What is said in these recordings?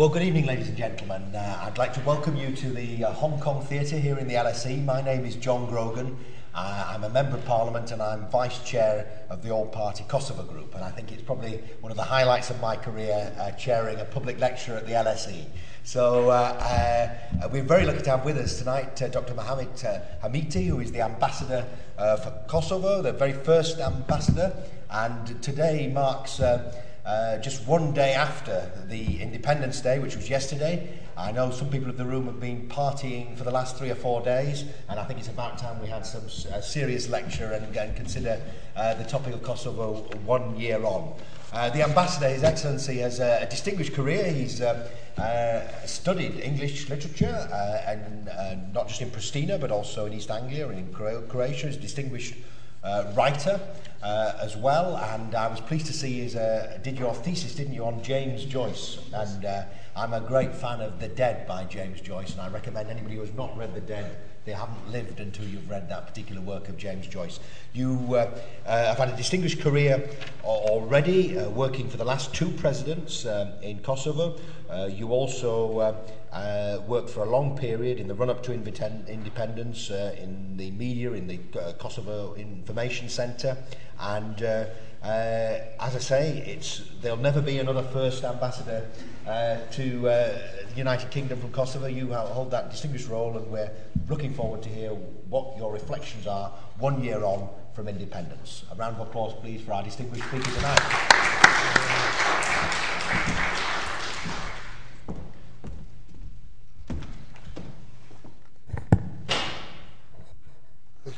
Well, good evening, ladies and gentlemen. Uh, I'd like to welcome you to the uh, Hong Kong Theatre here in the LSE. My name is John Grogan. Uh, I'm a Member of Parliament and I'm Vice Chair of the All Party Kosovo Group. And I think it's probably one of the highlights of my career uh, chairing a public lecture at the LSE. So uh, uh, we're very lucky to have with us tonight uh, Dr. Muhamet uh, Hamiti, who is the Ambassador uh, for Kosovo, the very first Ambassador. And today marks uh, uh, just one day after the Independence Day, which was yesterday. I know some people in the room have been partying for the last three or four days, and I think it's about time we had some uh, serious lecture and, and consider uh, the topic of Kosovo one year on. Uh, the ambassador, His Excellency, has a, a distinguished career. He's uh, uh, studied English literature, uh, and uh, not just in Pristina, but also in East Anglia and in Croatia. He's distinguished uh, writer uh, as well, and I was pleased to see his, uh, did your thesis, didn't you, on James Joyce? And uh, I'm a great fan of The Dead by James Joyce, and I recommend anybody who has not read The Dead, they haven't lived until you've read that particular work of James Joyce. You uh, uh, have had a distinguished career already, uh, working for the last two presidents um, in Kosovo. Uh, you also uh, uh, worked for a long period in the run-up to independence uh, in the media, in the uh, Kosovo Information Centre, and uh, uh, as I say, it's there'll never be another first ambassador uh, to uh, the United Kingdom from Kosovo. You hold that distinguished role, and we're looking forward to hear what your reflections are one year on from independence. A round of applause, please, for our distinguished speaker tonight.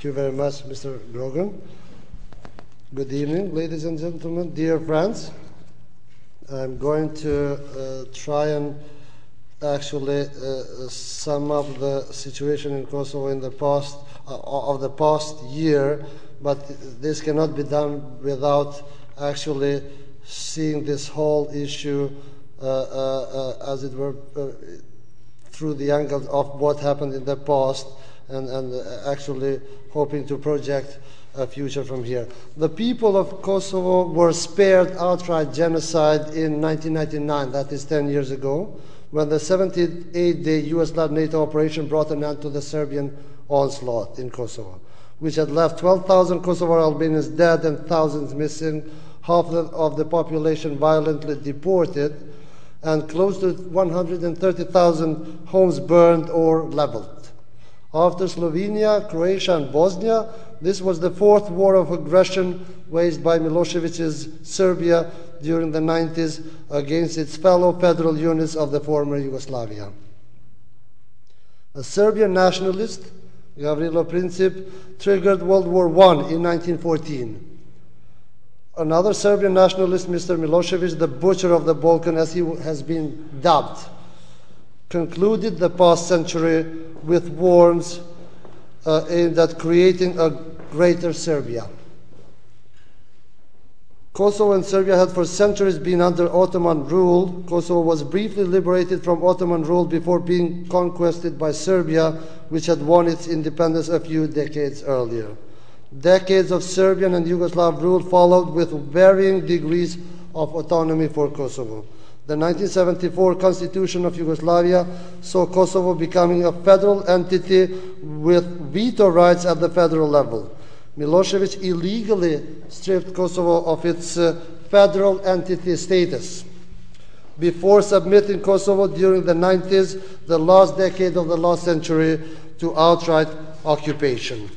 Thank you very much, Mr. Grogan. Good evening, ladies and gentlemen, dear friends. I'm going to uh, try and actually uh, sum up the situation in Kosovo in the past uh, of the past year, but this cannot be done without actually seeing this whole issue uh, uh, uh, as it were through the angle of what happened in the past and, and actually hoping to project a future from here. The people of Kosovo were spared outright genocide in 1999, that is 10 years ago, when the 78 day US led NATO operation brought an end to the Serbian onslaught in Kosovo, which had left 12,000 Kosovar Albanians dead and thousands missing, half of the population violently deported, and close to 130,000 homes burned or leveled. After Slovenia, Croatia, and Bosnia, this was the fourth war of aggression waged by Milosevic's Serbia during the 90s against its fellow federal units of the former Yugoslavia. A Serbian nationalist, Gavrilo Princip, triggered World War I in 1914. Another Serbian nationalist, Mr. Milosevic, the butcher of the Balkan, as he has been dubbed, concluded the past century with wars uh, aimed at creating a greater Serbia. Kosovo and Serbia had for centuries been under Ottoman rule. Kosovo was briefly liberated from Ottoman rule before being conquered by Serbia, which had won its independence a few decades earlier. Decades of Serbian and Yugoslav rule followed with varying degrees of autonomy for Kosovo. The 1974 Constitution of Yugoslavia saw Kosovo becoming a federal entity with veto rights at the federal level. Milosevic illegally stripped Kosovo of its uh, federal entity status before submitting Kosovo during the 90s, the last decade of the last century, to outright occupation.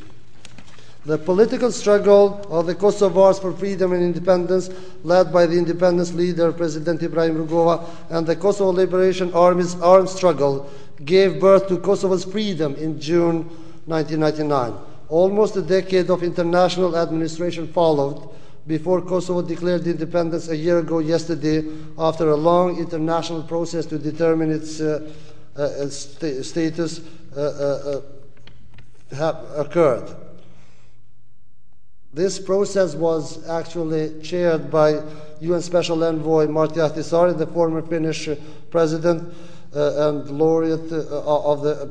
The political struggle of the Kosovars for freedom and independence, led by the independence leader President Ibrahim Rugova and the Kosovo Liberation Army's armed struggle, gave birth to Kosovo's freedom in June 1999. Almost a decade of international administration followed before Kosovo declared independence a year ago yesterday after a long international process to determine its uh, uh, st status uh, uh, uh occurred. This process was actually chaired by UN Special Envoy Martti Ahtisaari, the former Finnish president uh, and laureate uh, of the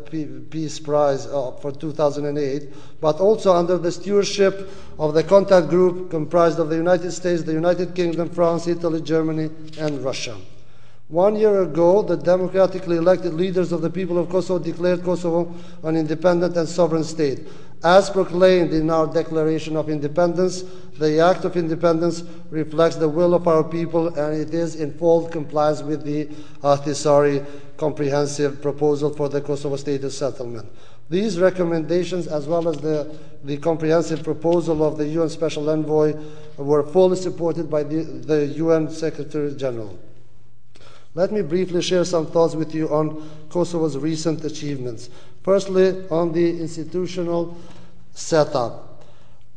Peace Prize uh, for 2008, but also under the stewardship of the contact group comprised of the United States, the United Kingdom, France, Italy, Germany, and Russia. One year ago, the democratically elected leaders of the people of Kosovo declared Kosovo an independent and sovereign state. As proclaimed in our Declaration of Independence, the Act of Independence reflects the will of our people and it is in full compliance with the Ahtisaari comprehensive proposal for the Kosovo status settlement. These recommendations, as well as the, the comprehensive proposal of the UN Special Envoy, were fully supported by the, the UN Secretary General. Let me briefly share some thoughts with you on Kosovo's recent achievements. Firstly, on the institutional setup.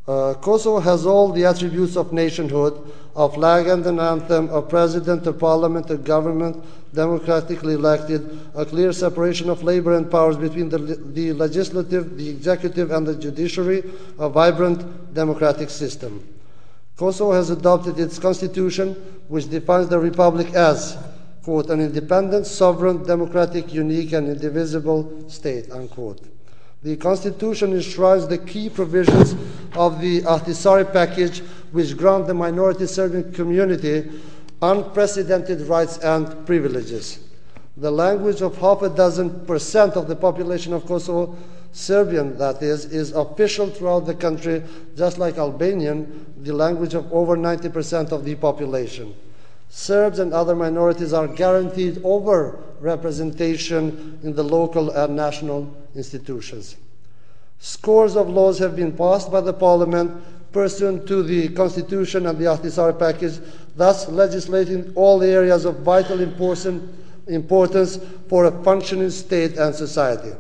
Uh, Kosovo has all the attributes of nationhood, of flag and an anthem, a president, a parliament, a government democratically elected, a clear separation of labor and powers between the, the legislative, the executive, and the judiciary, a vibrant democratic system. Kosovo has adopted its constitution, which defines the republic as quote, an independent, sovereign, democratic, unique, and indivisible state, unquote. The Constitution enshrines the key provisions of the Ahtisaari package, which grant the minority Serbian community unprecedented rights and privileges. The language of half a dozen percent of the population of Kosovo, Serbian that is, is official throughout the country, just like Albanian, the language of over 90% of the population. Serbs and other minorities are guaranteed over representation in the local and national institutions. Scores of laws have been passed by the parliament pursuant to the constitution and the Ahtisaari package, thus legislating all areas of vital importance for a functioning state and society.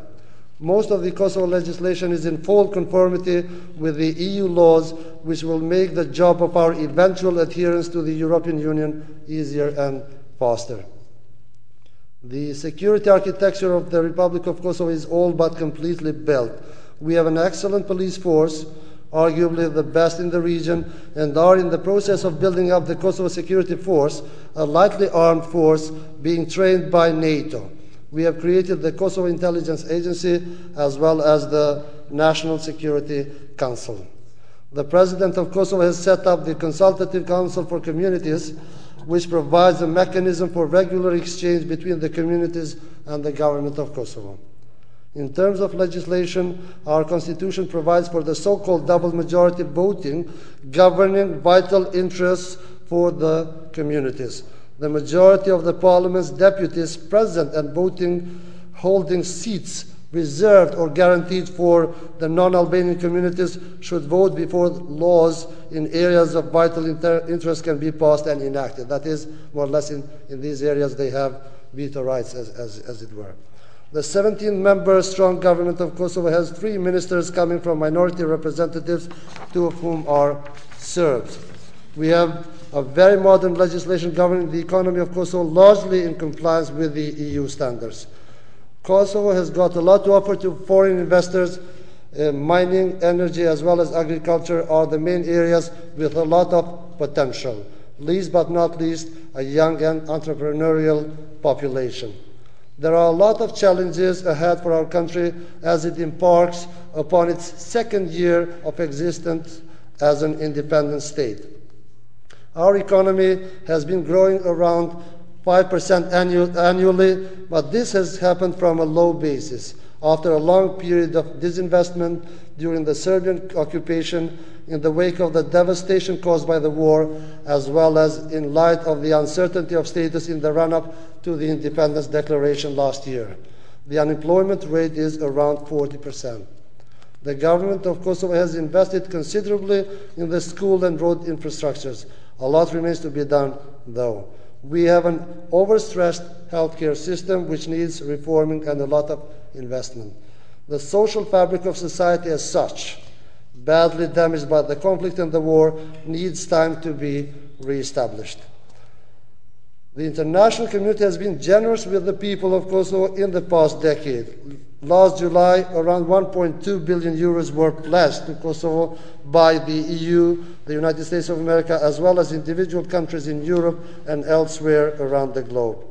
Most of the Kosovo legislation is in full conformity with the EU laws, which will make the job of our eventual adherence to the European Union easier and faster. The security architecture of the Republic of Kosovo is all but completely built. We have an excellent police force, arguably the best in the region, and are in the process of building up the Kosovo Security Force, a lightly armed force being trained by NATO we have created the Kosovo Intelligence Agency as well as the National Security Council. The President of Kosovo has set up the Consultative Council for Communities, which provides a mechanism for regular exchange between the communities and the government of Kosovo. In terms of legislation, our constitution provides for the so called double majority voting governing vital interests for the communities the majority of the parliament's deputies present and voting holding seats reserved or guaranteed for the non-Albanian communities should vote before laws in areas of vital inter- interest can be passed and enacted. That is, more or less in, in these areas they have veto rights, as, as, as it were. The 17 member strong government of Kosovo has three ministers coming from minority representatives, two of whom are Serbs. We have a very modern legislation governing the economy of Kosovo, largely in compliance with the EU standards. Kosovo has got a lot to offer to foreign investors. Uh, mining, energy, as well as agriculture are the main areas with a lot of potential. Least but not least, a young and entrepreneurial population. There are a lot of challenges ahead for our country as it embarks upon its second year of existence as an independent state. Our economy has been growing around 5% annual, annually, but this has happened from a low basis. After a long period of disinvestment during the Serbian occupation, in the wake of the devastation caused by the war, as well as in light of the uncertainty of status in the run up to the independence declaration last year. The unemployment rate is around 40%. The government of Kosovo has invested considerably in the school and road infrastructures. A lot remains to be done, though. We have an overstressed healthcare system which needs reforming and a lot of investment. The social fabric of society as such, badly damaged by the conflict and the war, needs time to be reestablished. The international community has been generous with the people of Kosovo in the past decade. Last July, around 1.2 billion euros were pledged to Kosovo by the EU, the United States of America, as well as individual countries in Europe and elsewhere around the globe.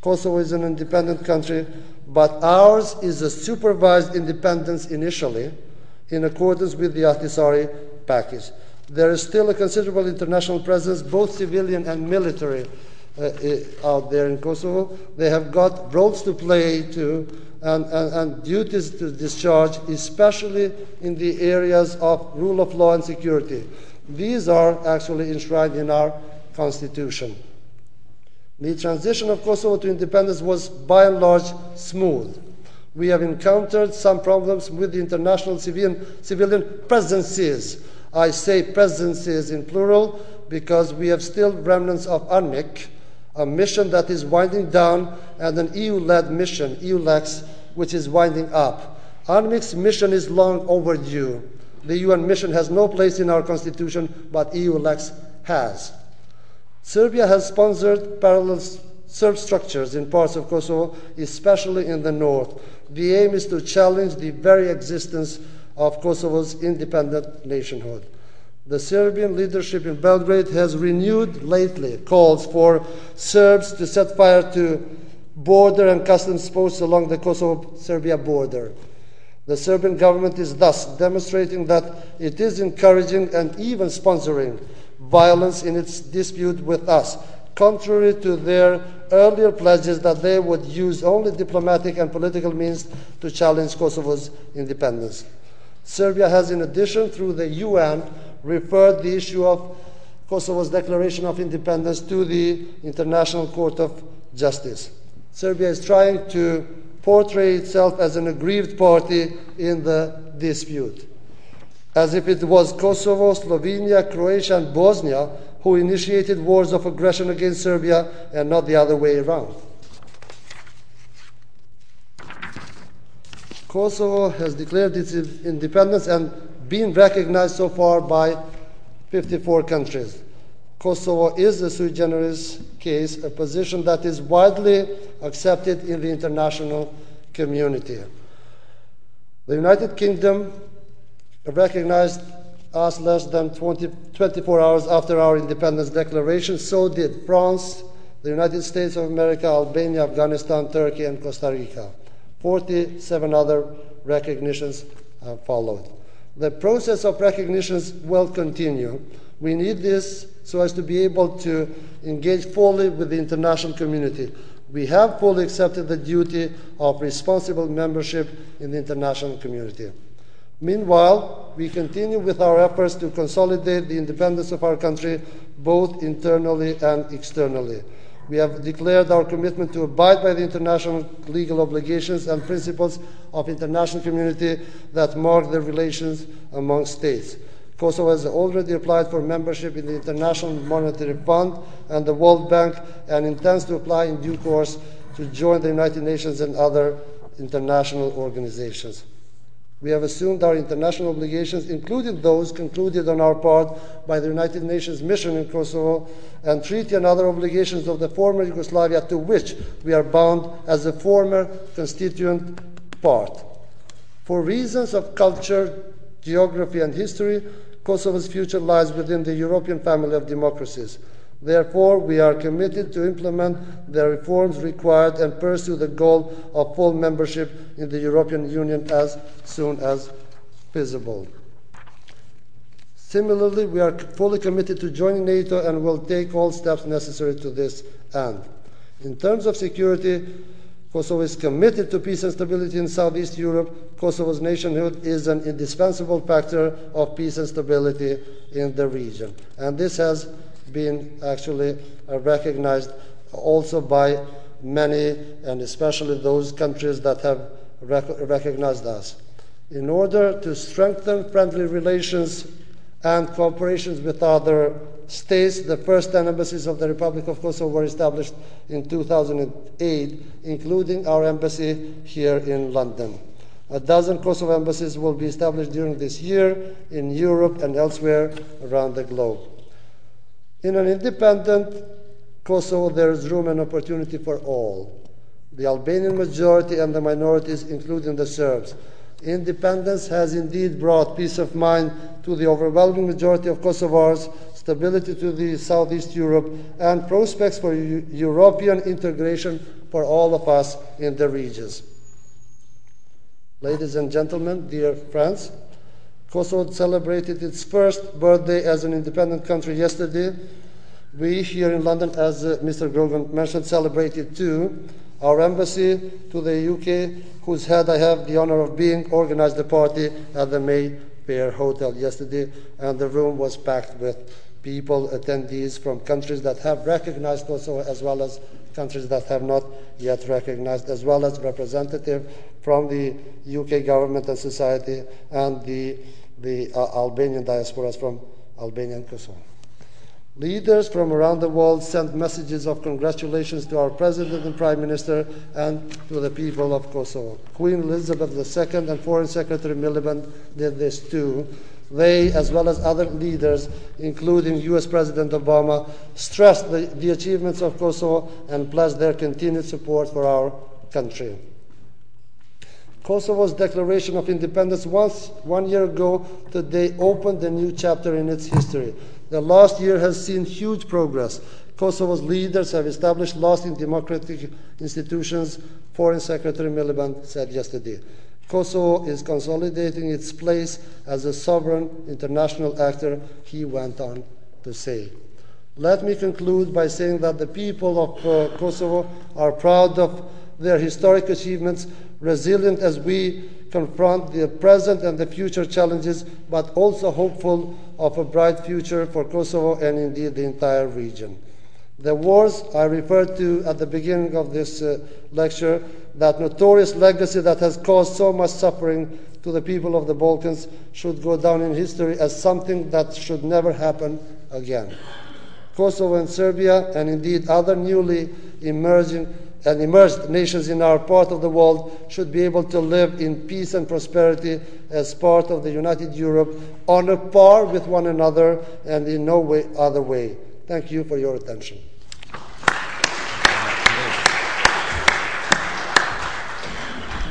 Kosovo is an independent country, but ours is a supervised independence initially, in accordance with the Ahtisaari package. There is still a considerable international presence, both civilian and military, Uh, out there in Kosovo. They have got roles to play too and, and, and duties to discharge, especially in the areas of rule of law and security. These are actually enshrined in our constitution. The transition of Kosovo to independence was by and large smooth. We have encountered some problems with the international civilian, civilian presences. I say presences in plural because we have still remnants of UNMIK, a mission that is winding down, and an EU led mission, EULEX, which is winding up. UNMIK's mission is long overdue. The UN mission has no place in our constitution, but EULEX has. Serbia has sponsored parallel Serb structures in parts of Kosovo, especially in the north. The aim is to challenge the very existence of Kosovo's independent nationhood. The Serbian leadership in Belgrade has renewed lately calls for Serbs to set fire to border and customs posts along the Kosovo Serbia border. The Serbian government is thus demonstrating that it is encouraging and even sponsoring violence in its dispute with us, contrary to their earlier pledges that they would use only diplomatic and political means to challenge Kosovo's independence. Serbia has, in addition, through the UN, referred the issue of Kosovo's declaration of independence to the International Court of Justice. Serbia is trying to portray itself as an aggrieved party in the dispute, as if it was Kosovo, Slovenia, Croatia, and Bosnia who initiated wars of aggression against Serbia and not the other way around. Kosovo has declared its independence and been recognized so far by 54 countries. Kosovo is a sui generis case, a position that is widely accepted in the international community. The United Kingdom recognized us less than 20, 24 hours after our independence declaration. So did France, the United States of America, Albania, Afghanistan, Turkey, and Costa Rica. 47 other recognitions have followed. The process of recognitions will continue. We need this so as to be able to engage fully with the international community. We have fully accepted the duty of responsible membership in the international community. Meanwhile, we continue with our efforts to consolidate the independence of our country both internally and externally. We have declared our commitment to abide by the international legal obligations and principles of international community that mark the relations among states. Kosovo has already applied for membership in the International Monetary Fund and the World Bank and intends to apply in due course to join the United Nations and other international organizations. We have assumed our international obligations, including those concluded on our part by the United Nations mission in Kosovo and treaty and other obligations of the former Yugoslavia to which we are bound as a former constituent part. For reasons of culture, geography, and history, Kosovo's future lies within the European family of democracies. Therefore, we are committed to implement the reforms required and pursue the goal of full membership in the European Union as soon as feasible. Similarly, we are fully committed to joining NATO and will take all steps necessary to this end. In terms of security, Kosovo is committed to peace and stability in Southeast Europe. Kosovo's nationhood is an indispensable factor of peace and stability in the region. And this has been actually uh, recognized also by many, and especially those countries that have rec recognized us. In order to strengthen friendly relations and cooperation with other states, the first embassies of the Republic of Kosovo were established in 2008, including our embassy here in London. A dozen Kosovo embassies will be established during this year in Europe and elsewhere around the globe. In an independent Kosovo, there is room and opportunity for all the Albanian majority and the minorities, including the Serbs. Independence has indeed brought peace of mind to the overwhelming majority of Kosovars, stability to the Southeast Europe, and prospects for European integration for all of us in the regions. Ladies and gentlemen, dear friends, Kosovo celebrated its first birthday as an independent country yesterday. We here in London, as uh, Mr. Grogan mentioned, celebrated too. Our embassy to the UK, whose head I have the honor of being, organized a party at the Mayfair Hotel yesterday, and the room was packed with people, attendees from countries that have recognized Kosovo as well as countries that have not yet recognized, as well as representatives from the UK government and society and the, the uh, Albanian diasporas from Albania and Kosovo. Leaders from around the world sent messages of congratulations to our President and Prime Minister and to the people of Kosovo. Queen Elizabeth II and Foreign Secretary Miliband did this too. They, as well as other leaders, including US President Obama, stressed the, the achievements of Kosovo and pledged their continued support for our country. Kosovo's declaration of independence once, one year ago today opened a new chapter in its history. The last year has seen huge progress. Kosovo's leaders have established lasting democratic institutions, Foreign Secretary Miliband said yesterday. Kosovo is consolidating its place as a sovereign international actor, he went on to say. Let me conclude by saying that the people of uh, Kosovo are proud of their historic achievements, resilient as we confront the present and the future challenges, but also hopeful of a bright future for Kosovo and indeed the entire region. The wars I referred to at the beginning of this uh, lecture, that notorious legacy that has caused so much suffering to the people of the Balkans, should go down in history as something that should never happen again. Kosovo and Serbia, and indeed other newly emerging and emerged nations in our part of the world, should be able to live in peace and prosperity as part of the United Europe on a par with one another and in no way, other way. Thank you for your attention.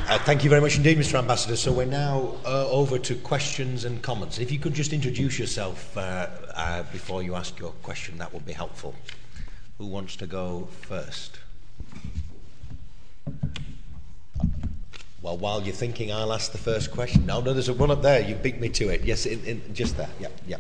Uh, thank you very much indeed, Mr. Ambassador. So we're now uh, over to questions and comments. If you could just introduce yourself uh, uh, before you ask your question, that would be helpful. Who wants to go first? Well, while you're thinking, I'll ask the first question. No, no, there's a one up there. You beat me to it. Yes, in, in, just there. Yeah, yeah.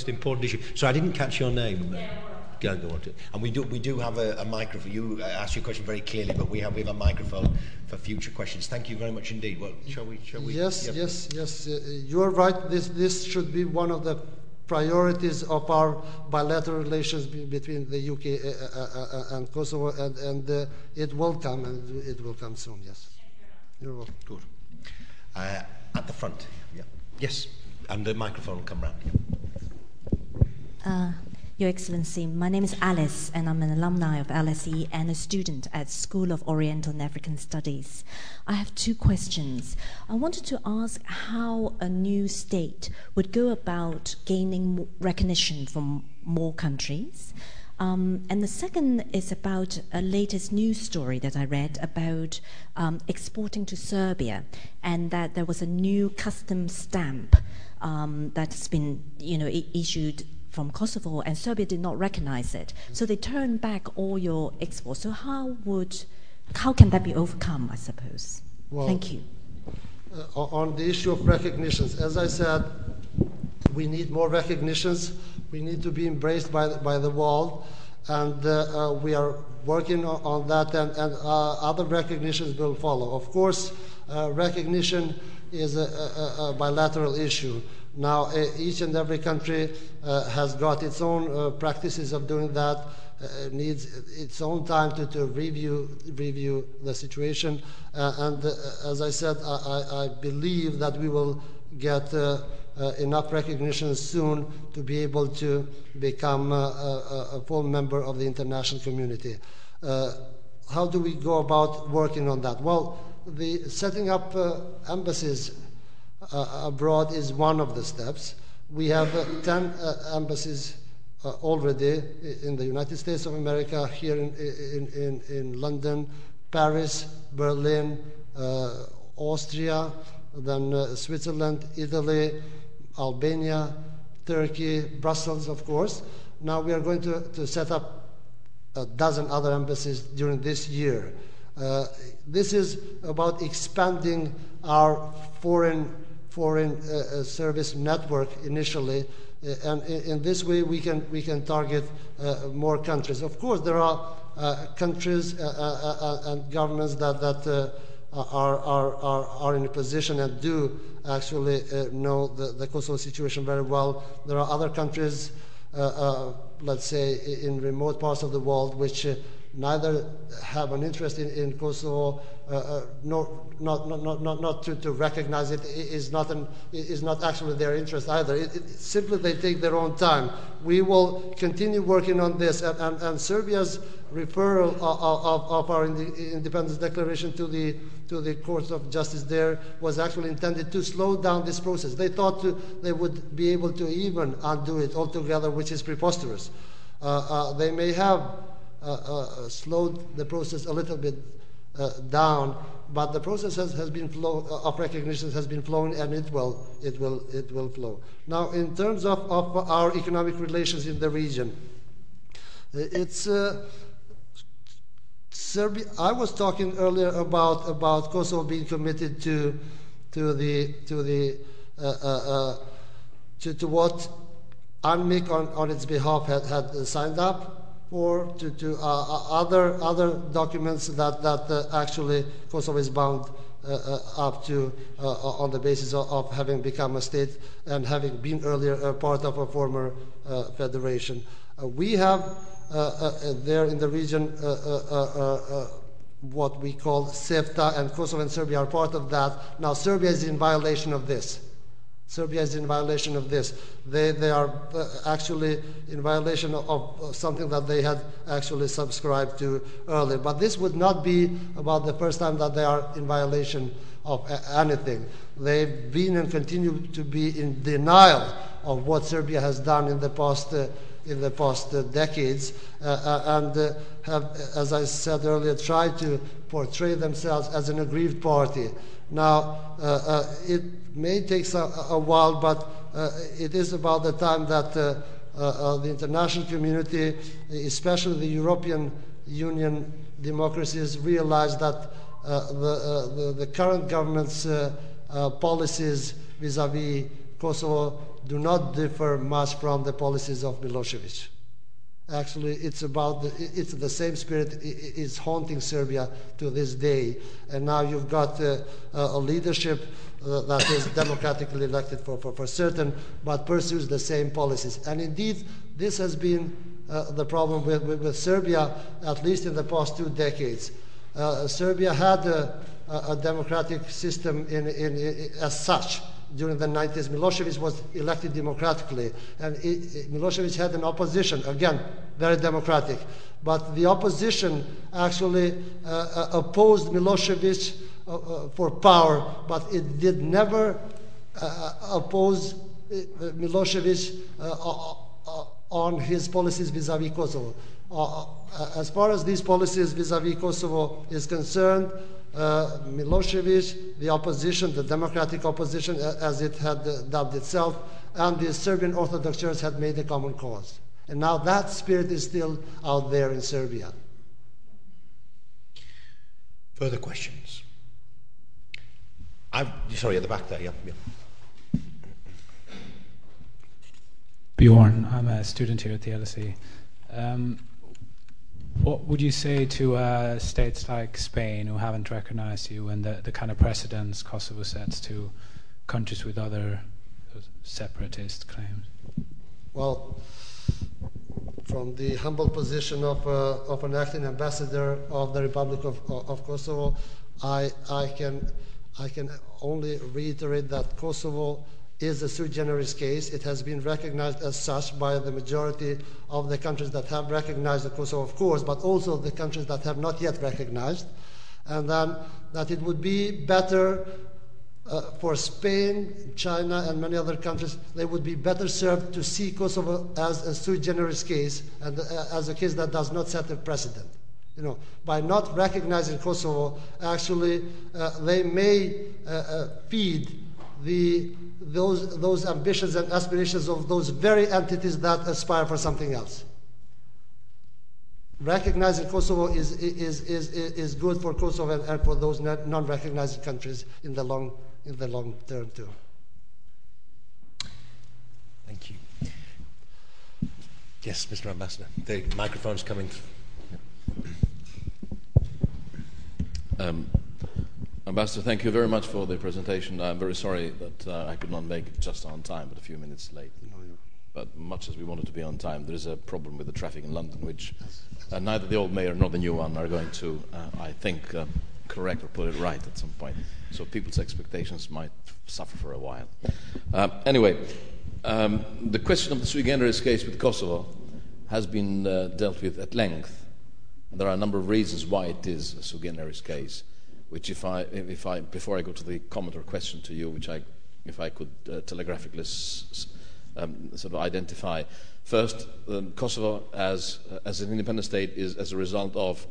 It's an important issue. So I didn't catch your name. Go, go on and we do we do have a, a microphone. You asked your question very clearly, but we have we have a microphone for future questions. Thank you very much indeed. Well, shall we? Shall we? Yes, yep. yes, yes. Uh, you are right. This this should be one of the priorities of our bilateral relations between the UK uh, uh, uh, uh, and Kosovo, and, and uh, it will come, and it will come soon. Yes. You're welcome. Good. at the front. Yeah. Yes. And the microphone will come round. Yeah. Uh, Your Excellency, my name is Alice, and I'm an alumni of LSE and a student at School of Oriental and African Studies. I have two questions. I wanted to ask how a new state would go about gaining recognition from more countries. Um, and the second is about a latest news story that I read about um, exporting to Serbia, and that there was a new custom stamp um, that's been, you know, issued from Kosovo, and Serbia did not recognize it. So they turned back all your exports. So how would, how can that be overcome? I suppose. Well, Thank you. Uh, on the issue of recognitions, as I said, we need more recognitions. We need to be embraced by the, by the world, and uh, uh, we are working on, on that, and, and uh, other recognitions will follow. Of course, uh, recognition is a, a, a bilateral issue. Now, uh, each and every country uh, has got its own uh, practices of doing that. Uh, needs its own time to, to review review the situation. Uh, and uh, as I said, I, I, believe that we will get enough recognition soon to be able to become a, a, full member of the international community. How do we go about working on that? Well, the setting up embassies abroad is one of the steps. We have uh, 10 uh, embassies uh, already in the United States of America, here in, in, in, in London, Paris, Berlin, Austria, then Switzerland, Italy, Albania, Turkey, Brussels, of course. Now we are going to, to set up a dozen other embassies during this year. Uh, this is about expanding our foreign foreign uh, uh service network initially, uh, and in, this way we can we can target uh, more countries. Of course, there are uh, countries uh, and governments that that. Are, are, are, are in a position and do actually know the, the Kosovo situation very well. There are other countries let's say, in remote parts of the world, which neither have an interest in, Kosovo, uh, uh, not, to, recognize it is not, an, is not actually their interest either. It, it, simply they take their own time. We will continue working on this, and, Serbia's referral of, our independence declaration to the, to the courts of justice there was actually intended to slow down this process. They thought they would be able to even undo it altogether, which is preposterous. Uh, they may have slowed the process a little bit uh, down, but the process has, has been flow, uh, of recognition has been flowing and it will, it will, it will flow. Now, in terms of, of our economic relations in the region, it's Serbia, I was talking earlier about, about Kosovo being committed to, to, the, to, the, uh, uh, uh, to, to what UNMIK on, on its behalf had, had signed up for, to, to uh, uh, other, other documents that, that uh, actually Kosovo is bound up to on the basis of, of, having become a state and having been earlier a part of a former federation. we have uh, uh, there in the region uh, what we call CEFTA, and Kosovo and Serbia are part of that. Now, Serbia is in violation of this. Serbia is in violation of this. They, they are uh, actually in violation of, something that they had actually subscribed to earlier. But this would not be about the first time that they are in violation of anything. They've been and continue to be in denial of what Serbia has done in the past. Uh, in the past uh, decades uh, uh, and have, as I said earlier, tried to portray themselves as an aggrieved party. Now, uh, uh, it may take a, while, but uh, it is about the time that the international community, especially the European Union democracies, realize that uh, the, uh, current government's uh, policies vis-à-vis Kosovo do not differ much from the policies of Milosevic. Actually, it's about the, it's the same spirit is haunting Serbia to this day. And now you've got uh, a leadership uh, that is democratically elected for, for, for, certain, but pursues the same policies. And indeed, this has been uh, the problem with, with, with, Serbia, at least in the past two decades. Uh, Serbia had a, a democratic system in, in, in, as such during the 90s. Milosevic was elected democratically, and it, Milosevic had an opposition, again, very democratic. But the opposition actually uh, uh opposed Milosevic uh, uh, for power, but it did never uh, oppose uh, Milosevic on his policies vis-à-vis Kosovo. as far as these policies vis-à-vis Kosovo is concerned, Milosevic, the opposition, the democratic opposition, as it had uh, dubbed itself, and the Serbian Orthodox Church had made a common cause. And now that spirit is still out there in Serbia. Further questions? I'm sorry, at the back there, yeah. yeah. Bjorn, I'm a student here at the LSE. Um, what would you say to uh, states like Spain who haven't recognized you and the, the kind of precedents Kosovo sets to countries with other separatist claims? Well, from the humble position of, uh, of an acting ambassador of the Republic of, of Kosovo, I, I, can, I can only reiterate that Kosovo is a sui generis case. It has been recognized as such by the majority of the countries that have recognized the Kosovo, of course, but also the countries that have not yet recognized. And then that it would be better uh, for Spain, China, and many other countries, they would be better served to see Kosovo as a sui generis case and uh, as a case that does not set a precedent. You know, by not recognizing Kosovo, actually, uh, they may uh, uh, feed those, those ambitions and aspirations of those very entities that aspire for something else. Recognizing Kosovo is, is, is, is, good for Kosovo and for those non recognized countries in the, long, in the long term, too. Thank you. Yes, Mr. Ambassador. The microphone's coming. Um, Ambassador, thank you very much for the presentation. I'm very sorry that uh, I could not make it just on time, but a few minutes late. But much as we wanted to be on time, there is a problem with the traffic in London, which uh, neither the old mayor nor the new one are going to, uh, I think, uh, correct or put it right at some point. So people's expectations might suffer for a while. Uh, anyway, um, the question of the sui generis case with Kosovo has been uh, dealt with at length. There are a number of reasons why it is a sui generis case which if I, if I, before I go to the comment or question to you, which I, if I could uh, telegraphically um, sort of identify. First, um, Kosovo as, as an independent state is as a result of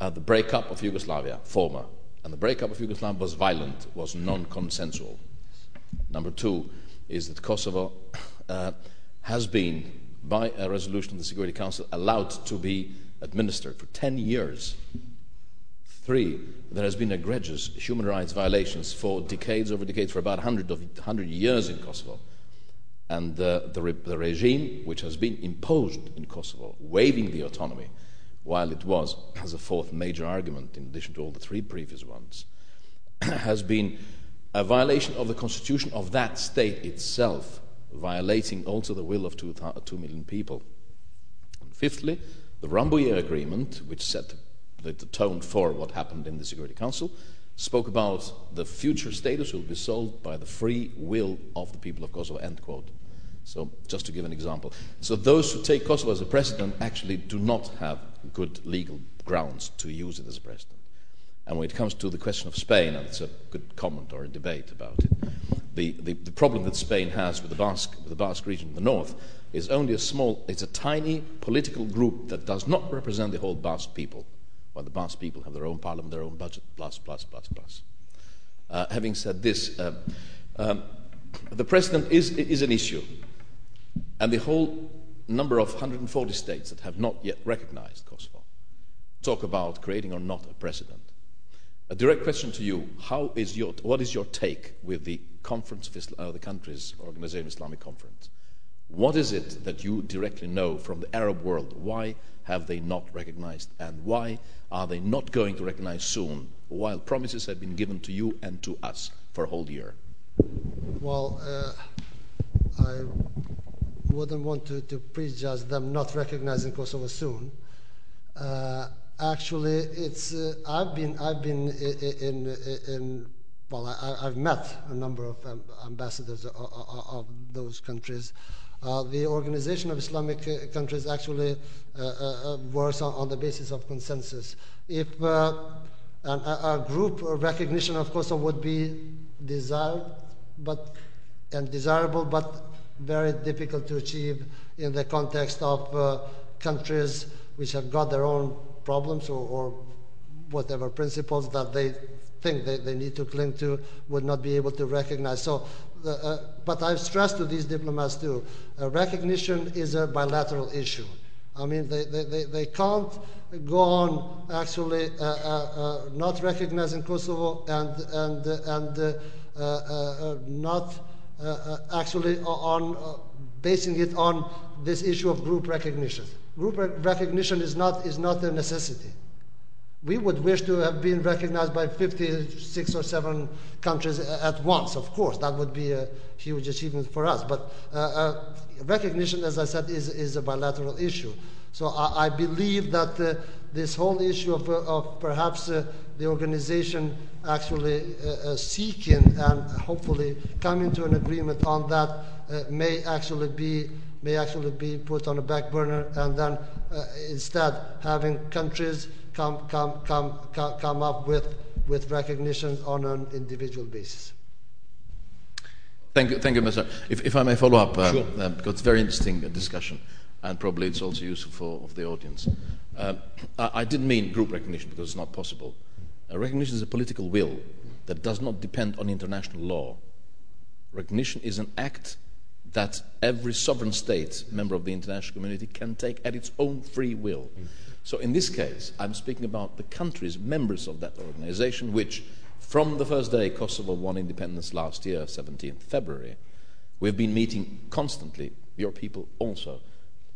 uh, the breakup of Yugoslavia, former. And the breakup of Yugoslavia was violent, was non consensual. Number two is that Kosovo uh, has been, by a resolution of the Security Council, allowed to be administered for 10 years Three, there has been egregious human rights violations for decades over decades, for about 100, of, 100 years in Kosovo. And uh, the, re- the regime which has been imposed in Kosovo, waiving the autonomy, while it was, as a fourth major argument, in addition to all the three previous ones, has been a violation of the constitution of that state itself, violating also the will of two, two million people. And fifthly, the Rambouillet Agreement, which set the, the tone for what happened in the Security Council, spoke about the future status will be solved by the free will of the people of Kosovo, end quote. So, just to give an example. So, those who take Kosovo as a precedent actually do not have good legal grounds to use it as a precedent. And when it comes to the question of Spain, and it's a good comment or a debate about it, the, the, the problem that Spain has with the, Basque, with the Basque region in the north is only a small, it's a tiny political group that does not represent the whole Basque people while the Basque people have their own parliament, their own budget, plus, plus, plus, plus. Uh, having said this, uh, um, the precedent is, is an issue, and the whole number of 140 states that have not yet recognized Kosovo talk about creating or not a precedent. A direct question to you: How is your, what is your take with the Conference of Islam, uh, the countries Organization of Islamic Conference? What is it that you directly know from the Arab world? Why have they not recognized? And why are they not going to recognize soon, while promises have been given to you and to us for a whole year? Well, uh, I wouldn't want to, to, prejudge them not recognizing Kosovo soon. Uh, actually, it's uh, I've been I've been in, in, in well I, have met a number of um, ambassadors of, of, those countries. Uh, the Organization of Islamic uh, Countries actually uh, works on, on, the basis of consensus. If an, a, group recognition of Kosovo would be desired, but and desirable, but very difficult to achieve in the context of uh, countries which have got their own problems or, or, whatever principles that they think they, they need to cling to would not be able to recognize. So uh, but I've stressed to these diplomats too, uh, recognition is a bilateral issue. I mean, they, they, they, can't go on actually uh, uh, uh not recognizing Kosovo and, and, and uh, not actually on basing it on this issue of group recognition. Group recognition is not, is not a necessity. We would wish to have been recognized by 56 or 7 countries at once, of course. That would be a huge achievement for us. But uh, uh, recognition, as I said, is, is a bilateral issue. So I, I believe that uh, this whole issue of, uh, of perhaps uh, the organization actually uh, uh, seeking and hopefully coming to an agreement on that uh, may actually be may actually be put on a back burner and then instead having countries come come come come, come up with with recognition on an individual basis. Thank you, thank you, Mr. If, if I may follow up, um, sure. uh, because it's a very interesting discussion, and probably it's also useful for, for the audience. Uh, I, I, didn't mean group recognition because it's not possible. Uh, recognition is a political will that does not depend on international law. Recognition is an act that every sovereign state, member of the international community, can take at its own free will. Mm. So in this case, I'm speaking about the countries, members of that organization, which from the first day Kosovo won independence last year, 17th February, we've been meeting constantly, your people also.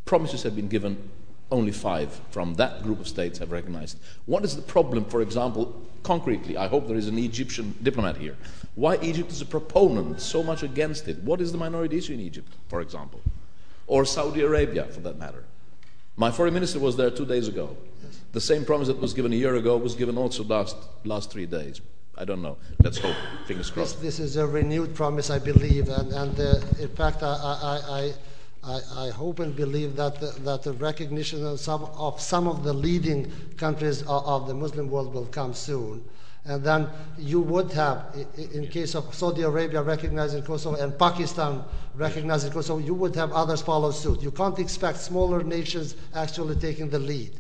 Promises have been given, only five from that group of states have recognized. What is the problem, for example, concretely? I hope there is an Egyptian diplomat here. Why Egypt is a proponent, so much against it? What is the minority issue in Egypt, for example? Or Saudi Arabia, for that matter? My foreign minister was there two days ago. The same promise that was given a year ago was given also last, last three days. I don't know. Let's hope. Fingers crossed. This, this is a renewed promise, I believe, and, and uh, in fact, I, I, I, I, hope and believe that the, that the recognition of some of some of the leading countries of, of the Muslim world will come soon. And then you would have, in case of Saudi Arabia recognizing Kosovo and Pakistan recognizing Kosovo, you would have others follow suit. You can't expect smaller nations actually taking the lead.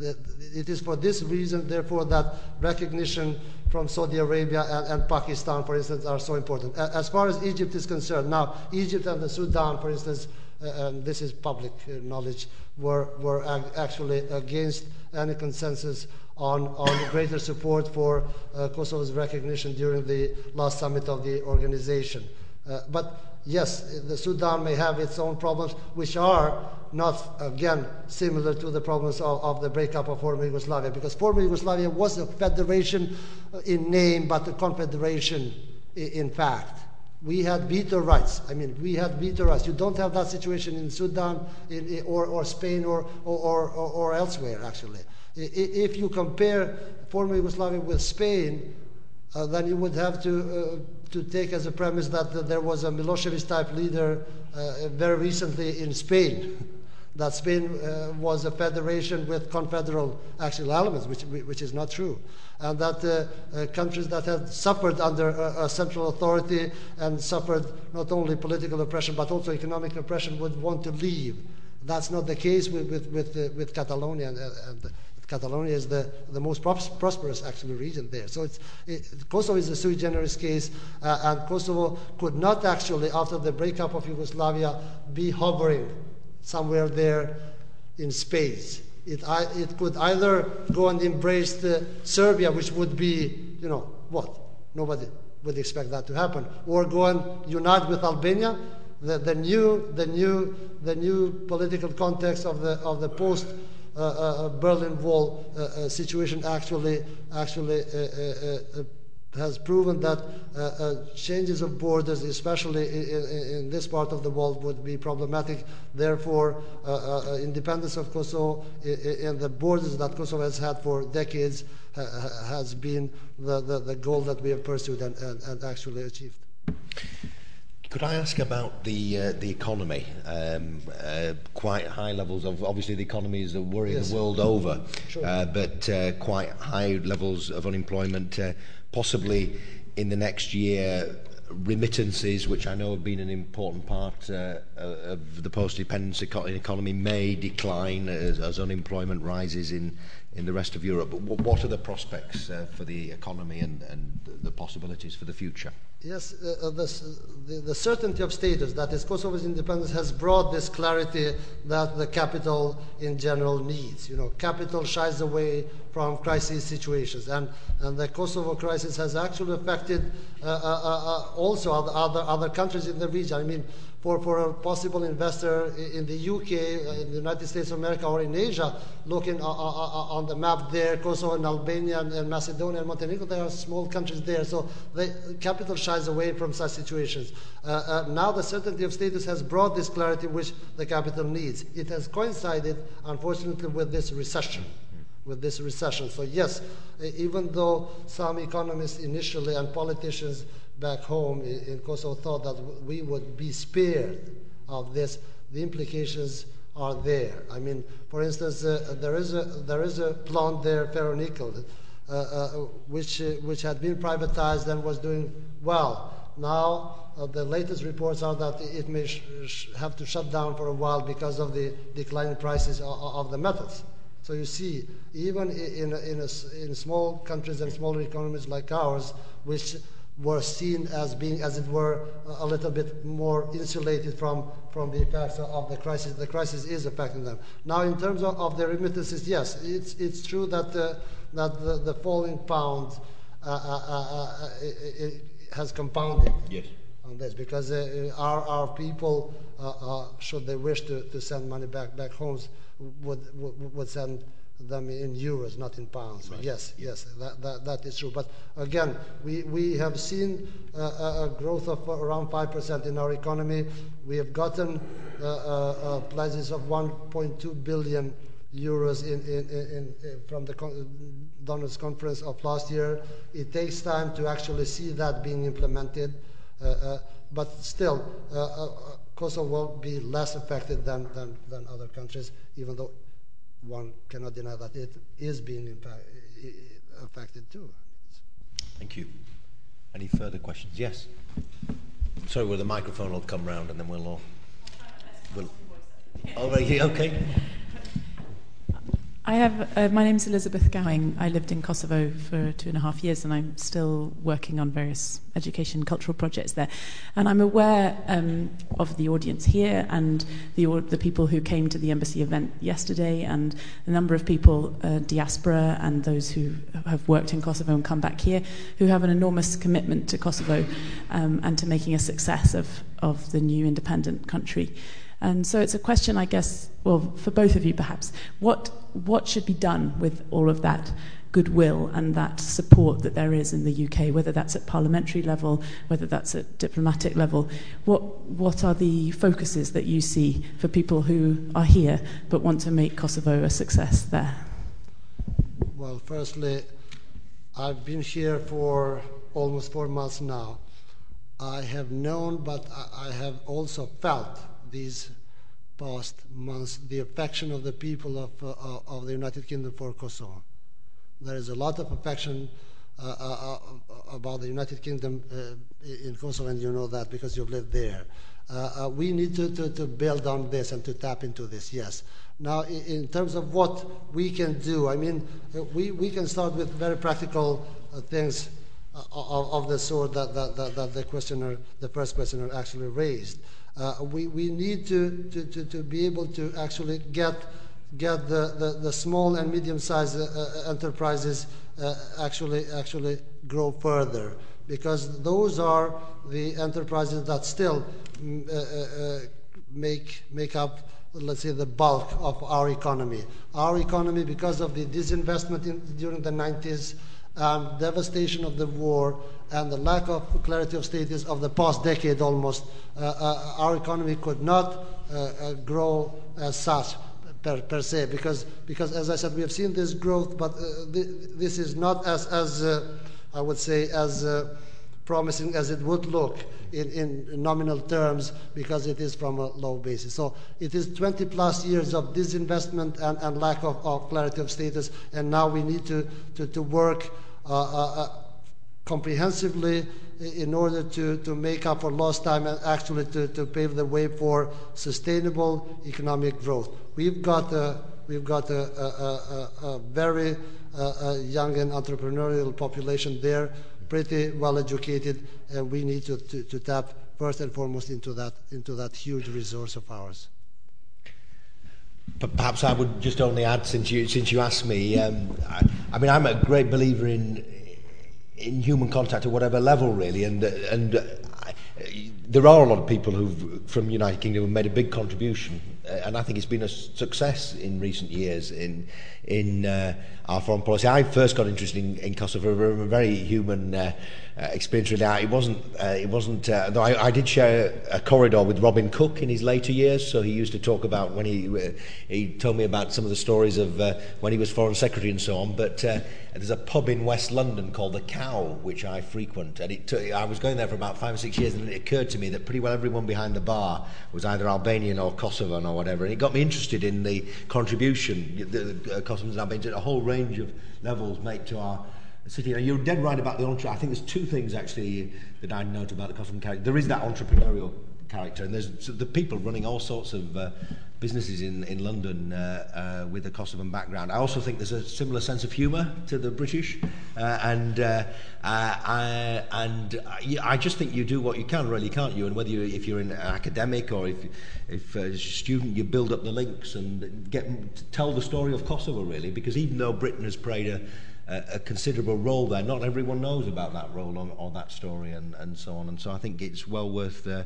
It is for this reason, therefore, that recognition from Saudi Arabia and, and, Pakistan, for instance, are so important. As far as Egypt is concerned, now, Egypt and the Sudan, for instance, uh, and this is public uh, knowledge, were, were actually against any consensus on, on greater support for uh, Kosovo's recognition during the last summit of the organization. Uh, but yes, the Sudan may have its own problems, which are not, again, similar to the problems of, of, the breakup of former Yugoslavia, because former Yugoslavia was a federation in name, but a confederation in fact. We had veto rights. I mean, we had veto rights. You don't have that situation in Sudan in, or, or Spain or, or, or, or elsewhere, actually. If you compare former Yugoslavia with Spain, uh, then you would have to, uh, to take as a premise that, that there was a Milosevic type leader uh, very recently in Spain. that Spain uh, was a federation with confederal actual elements, which, which is not true. And that uh, uh, countries that had suffered under a, a, central authority and suffered not only political oppression but also economic oppression would want to leave. That's not the case with, with, with, with Catalonia and, and Catalonia is the, the most pros- prosperous actually region there. So it's, it, Kosovo is a sui generis case, uh, and Kosovo could not actually, after the breakup of Yugoslavia, be hovering somewhere there in space. It, it could either go and embrace the Serbia, which would be, you know, what? Nobody would expect that to happen, or go and unite with Albania. The, the new, the new, the new political context of the of the post uh, uh, uh, Berlin Wall situation actually actually has proven that uh, uh, changes of borders, especially in, in, this part of the world, would be problematic. Therefore, uh, independence of Kosovo and the borders that Kosovo has had for decades has been the, the, the, goal that we have pursued and, and, and actually achieved. Could I ask about the uh, the economy? Um, uh, quite high levels of obviously the economy is a worry yes. the world over, sure. uh, but uh, quite high levels of unemployment. Possibly in the next year, remittances, which I know have been an important part uh, of the post-dependence economy, may decline as, as unemployment rises in in the rest of Europe. But what are the prospects uh, for the economy and, and the possibilities for the future? Yes, uh, uh the, the, certainty of status, that is, Kosovo's independence has brought this clarity that the capital in general needs. You know, capital shies away from crisis situations, and, and the Kosovo crisis has actually affected uh, uh, uh also other, other, other countries in the region. I mean, for, a possible investor in the UK, uh, in the United States of America, or in Asia, looking on the map there, Kosovo and Albania and Macedonia and Montenegro, there are small countries there, so the capital shies away from such situations. Uh, uh, now the certainty of status has brought this clarity which the capital needs. It has coincided, unfortunately, with this recession with this recession. So, yes, even though some economists initially and politicians back home in Kosovo thought that we would be spared of this, the implications are there. I mean, for instance, uh, there, is a, there is a plant there, ferronickel, uh, uh, which, uh, which had been privatized and was doing well. Now, uh, the latest reports are that it may sh- have to shut down for a while because of the declining prices of, of the metals. So you see, even in, in, a, in small countries and smaller economies like ours, which were seen as being, as it were, a little bit more insulated from, from the effects of the crisis. The crisis is affecting them. Now, in terms of, of the remittances, yes, it's, it's true that, uh, that the, the, falling pound uh, uh, uh, uh it, it has compounded. Yes. On this, because uh, our, our people, should they wish to, to send money back back homes, would, would, would send them in euros, not in pounds. Right. Yes, yes, that, that, that is true. But again, we, we have seen uh, a growth of around 5% in our economy. We have gotten uh, uh, uh pledges of 1.2 billion euros in, in, in, in from the donors conference of last year. It takes time to actually see that being implemented. Uh, uh, but still, Kosovo will be less affected than, than, than other countries, even though one cannot deny that it is being affected too. Thank you. Any further questions? Yes. Sorry, well, the microphone will come round and then we'll all. We'll, oh, okay. I have, uh, my name's Elizabeth Gowing. I lived in Kosovo for two and a half years and I'm still working on various education cultural projects there. And I'm aware um, of the audience here and the, the people who came to the embassy event yesterday and the number of people, uh, diaspora and those who have worked in Kosovo and come back here, who have an enormous commitment to Kosovo um, and to making a success of, of the new independent country. And so it's a question, I guess, well, for both of you perhaps. What, what should be done with all of that goodwill and that support that there is in the UK, whether that's at parliamentary level, whether that's at diplomatic level? What, what are the focuses that you see for people who are here but want to make Kosovo a success there? Well, firstly, I've been here for almost four months now. I have known, but I have also felt these past months the affection of the people of, uh, of the United Kingdom for Kosovo. There is a lot of affection uh, uh, uh about the United Kingdom uh, in Kosovo, and you know that because you've lived there. Uh, we need to, to, to, build on this and to tap into this, yes. Now, in, terms of what we can do, I mean, we, we can start with very practical things of, of, the sort that, that, that, that the questioner, the first questioner actually raised. Uh, we, we need to, to, to, to, be able to actually get, get the, the, the small and medium-sized uh, uh enterprises actually, actually grow further because those are the enterprises that still mm, make, make up let's say the bulk of our economy. Our economy, because of the disinvestment in, during the 90s, um, devastation of the war, and the lack of clarity of status of the past decade almost, uh, uh, our economy could not uh, uh, grow as such per, per, se, because, because as I said, we have seen this growth, but uh, th this is not as, as I would say, as promising as it would look in, in, nominal terms because it is from a low basis. So it is 20 plus years of disinvestment and, and lack of, of, clarity of status, and now we need to, to, to work uh, uh, Uh, uh, uh, comprehensively in order to, to make up for lost time and actually to, to pave the way for sustainable economic growth. We've got a, we've got a, a, a, a very uh, young and entrepreneurial population there, pretty well educated, and we need to, to, to, tap first and foremost into that, into that huge resource of ours. Perhaps I would just only add, since you since you asked me, um, I, I mean, I'm a great believer in in human contact at whatever level, really, and and uh, there are a lot of people who from United Kingdom have made a big contribution, and I think it's been a success in recent years in in uh, our foreign policy. I first got interested in, in Kosovo from a very human uh, uh, experience. Really, it wasn't. Uh, it wasn't. Uh, though I, I did share a corridor with Robin Cook in his later years, so he used to talk about when he uh, he told me about some of the stories of uh, when he was foreign secretary and so on. But uh, there's a pub in West London called the Cow, which I frequent, and it took, I was going there for about five or six years, and it occurred to me that pretty well everyone behind the bar was either Albanian or Kosovan or whatever, and it got me interested in the contribution the uh, Kosovans and at a whole range of levels make to our city. Now, you're dead right about the entre. I think there's two things actually that I note about the Kosovan character. There is that entrepreneurial character, and there's the people running all sorts of uh, businesses in, in London uh, uh, with a Kosovan background. I also think there's a similar sense of humour to the British, uh, and uh, uh, I, and I just think you do what you can, really, can't you? And whether you, if you're an academic or if if a student you build up the links and get tell the story of Kosovo, really, because even though Britain has played a a, a considerable role there. Not everyone knows about that role or, or that story and, and so on. And so I think it's well worth uh,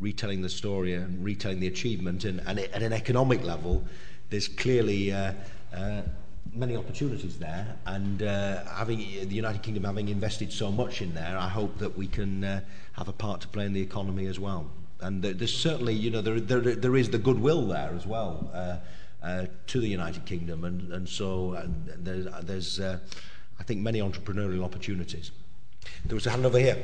retelling the story and retelling the achievement. And, and at an economic level, there's clearly uh, uh, many opportunities there. And uh, having the United Kingdom having invested so much in there, I hope that we can uh, have a part to play in the economy as well. And there's certainly, you know, there, there, there is the goodwill there as well. Uh, uh, to the United Kingdom, and, and so uh, there's, there's uh, I think, many entrepreneurial opportunities. There was a hand over here.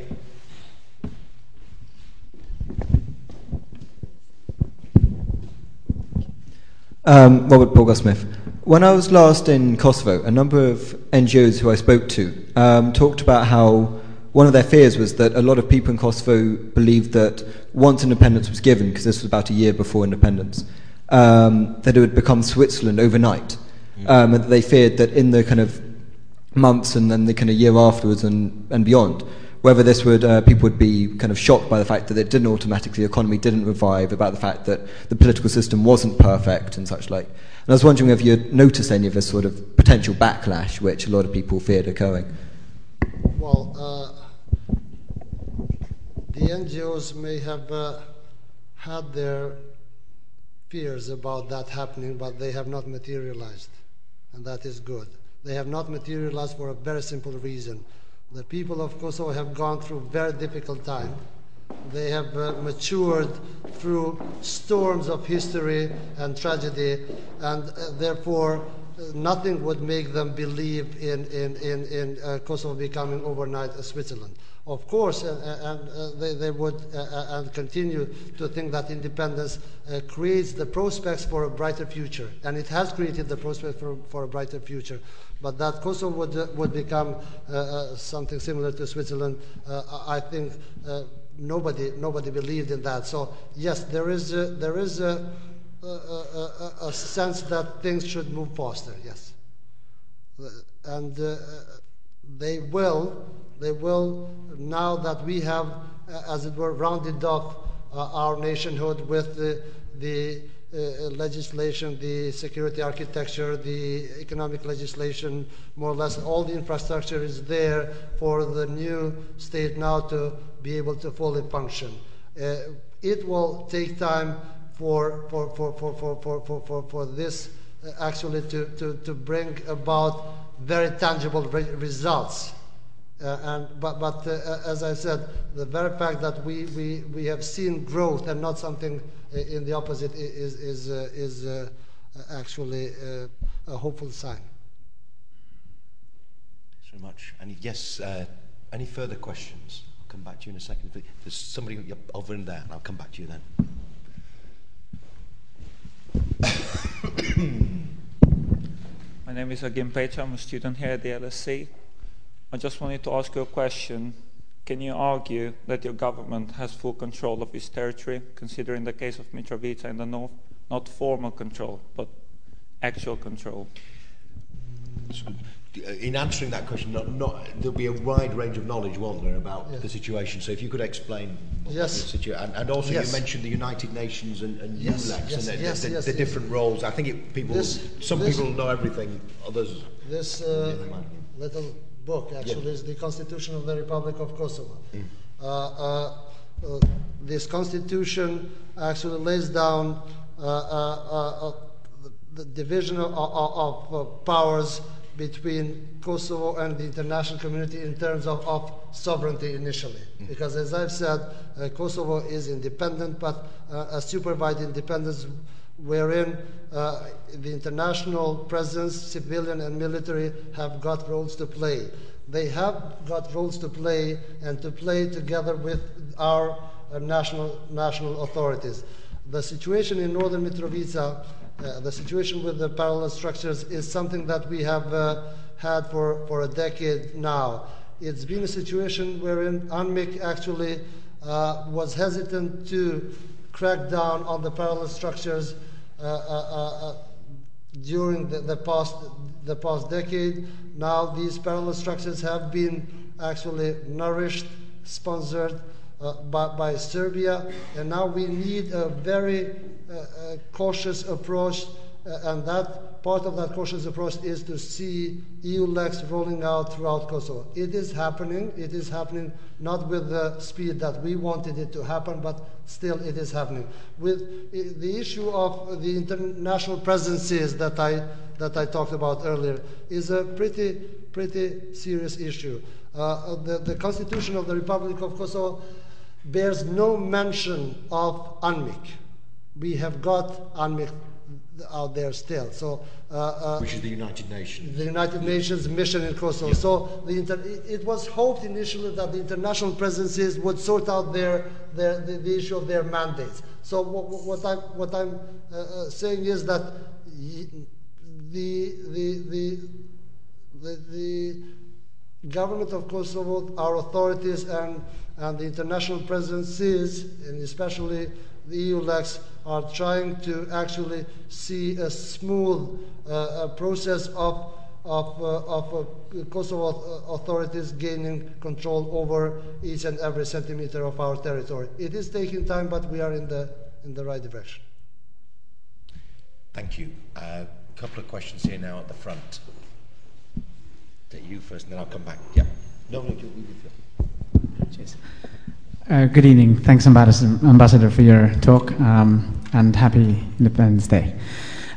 Um, Robert Borgasmith. When I was last in Kosovo, a number of NGOs who I spoke to um, talked about how one of their fears was that a lot of people in Kosovo believed that once independence was given, because this was about a year before independence, um, that it would become Switzerland overnight. Um, and they feared that in the kind of months and then the kind of year afterwards and, and beyond, whether this would uh, people would be kind of shocked by the fact that it didn't automatically, the economy didn't revive, about the fact that the political system wasn't perfect and such like. And I was wondering if you'd noticed any of this sort of potential backlash which a lot of people feared occurring. Well, uh, the NGOs may have uh, had their fears about that happening, but they have not materialized, and that is good. They have not materialized for a very simple reason. The people of Kosovo have gone through very difficult time. They have uh, matured through storms of history and tragedy, and uh, therefore, uh, nothing would make them believe in, in, in, in uh, Kosovo becoming overnight a Switzerland. Of course, and, and uh, they, they would uh, and continue to think that independence creates the prospects for a brighter future, and it has created the prospects for, for a brighter future. But that Kosovo would, uh, would become uh, uh, something similar to Switzerland, I think nobody, nobody believed in that. So, yes, there is, a, there is a, a, a, a sense that things should move faster, yes. And they will, they will, now that we have, as it were, rounded off our nationhood with the, the uh, legislation, the security architecture, the economic legislation, more or less all the infrastructure is there for the new state now to be able to fully function. Uh, it will take time for, for, for, for, for, for, for, for, for this uh, actually to, to, to bring about very tangible re results. Uh, and, but but uh, as I said, the very fact that we, we, we have seen growth and not something in the opposite is, is, uh, is uh, actually uh, a hopeful sign. Thanks very much. Any, yes, any further questions? I'll come back to you in a second. There's somebody over in there, and I'll come back to you then. My name is Agim Petra. I'm a student here at the LSE. I just wanted to ask you a question. Can you argue that your government has full control of its territory, considering the case of Mitrovica in the north? Not formal control, but actual control. In answering that question, not, not, there'll be a wide range of knowledge, won't there, about yes. the situation. So if you could explain yes. the situation. And, and also yes. you mentioned the United Nations and, and yes. EULEX yes. and the, yes. the, the, the different roles. I think it, people, this, some this, people know everything, others... This uh, little book, actually, yeah. is the Constitution of the Republic of Kosovo. Mm. Uh, uh, uh, this constitution actually lays down uh, uh, uh, the division of, of, of powers between Kosovo and the international community in terms of, of sovereignty initially. Mm. Because as I've said, uh, Kosovo is independent, but uh, a supervised independence wherein uh, the international presence, civilian and military, have got roles to play. They have got roles to play and to play together with our uh, national, national authorities. The situation in northern Mitrovica uh, the situation with the parallel structures is something that we have uh, had for, for a decade now. It's been a situation wherein UNMIK actually uh, was hesitant to crack down on the parallel structures uh, uh, uh, during the, the, past, the past decade. Now these parallel structures have been actually nourished, sponsored by, by Serbia, and now we need a very a cautious approach, uh, and that part of that cautious approach is to see EULEX rolling out throughout Kosovo. It is happening. It is happening not with the speed that we wanted it to happen, but still it is happening. With the issue of the international presences that I that I talked about earlier is a pretty pretty serious issue. Uh, the, the Constitution of the Republic of Kosovo bears no mention of UNMIK we have got UNMIK out there still. So, uh, uh, which is the United Nations. The United Nations mission in Kosovo. Yeah. So inter- it was hoped initially that the international presences would sort out their, their the, the, issue of their mandates. So what, what I'm what I'm uh, uh saying is that the the the the, the government of Kosovo, our authorities, and and the international presences, and especially the EU EULEX are trying to actually see a smooth uh, a process of of, uh, of uh, Kosovo authorities gaining control over each and every centimeter of our territory. It is taking time, but we are in the in the right direction. Thank you. A uh, couple of questions here now at the front. Take you first, and then I'll come back. Yeah. No, no, you, you, Cheers. Uh, good evening. Thanks, Ambassador, Ambassador for your talk, um, and happy Independence Day.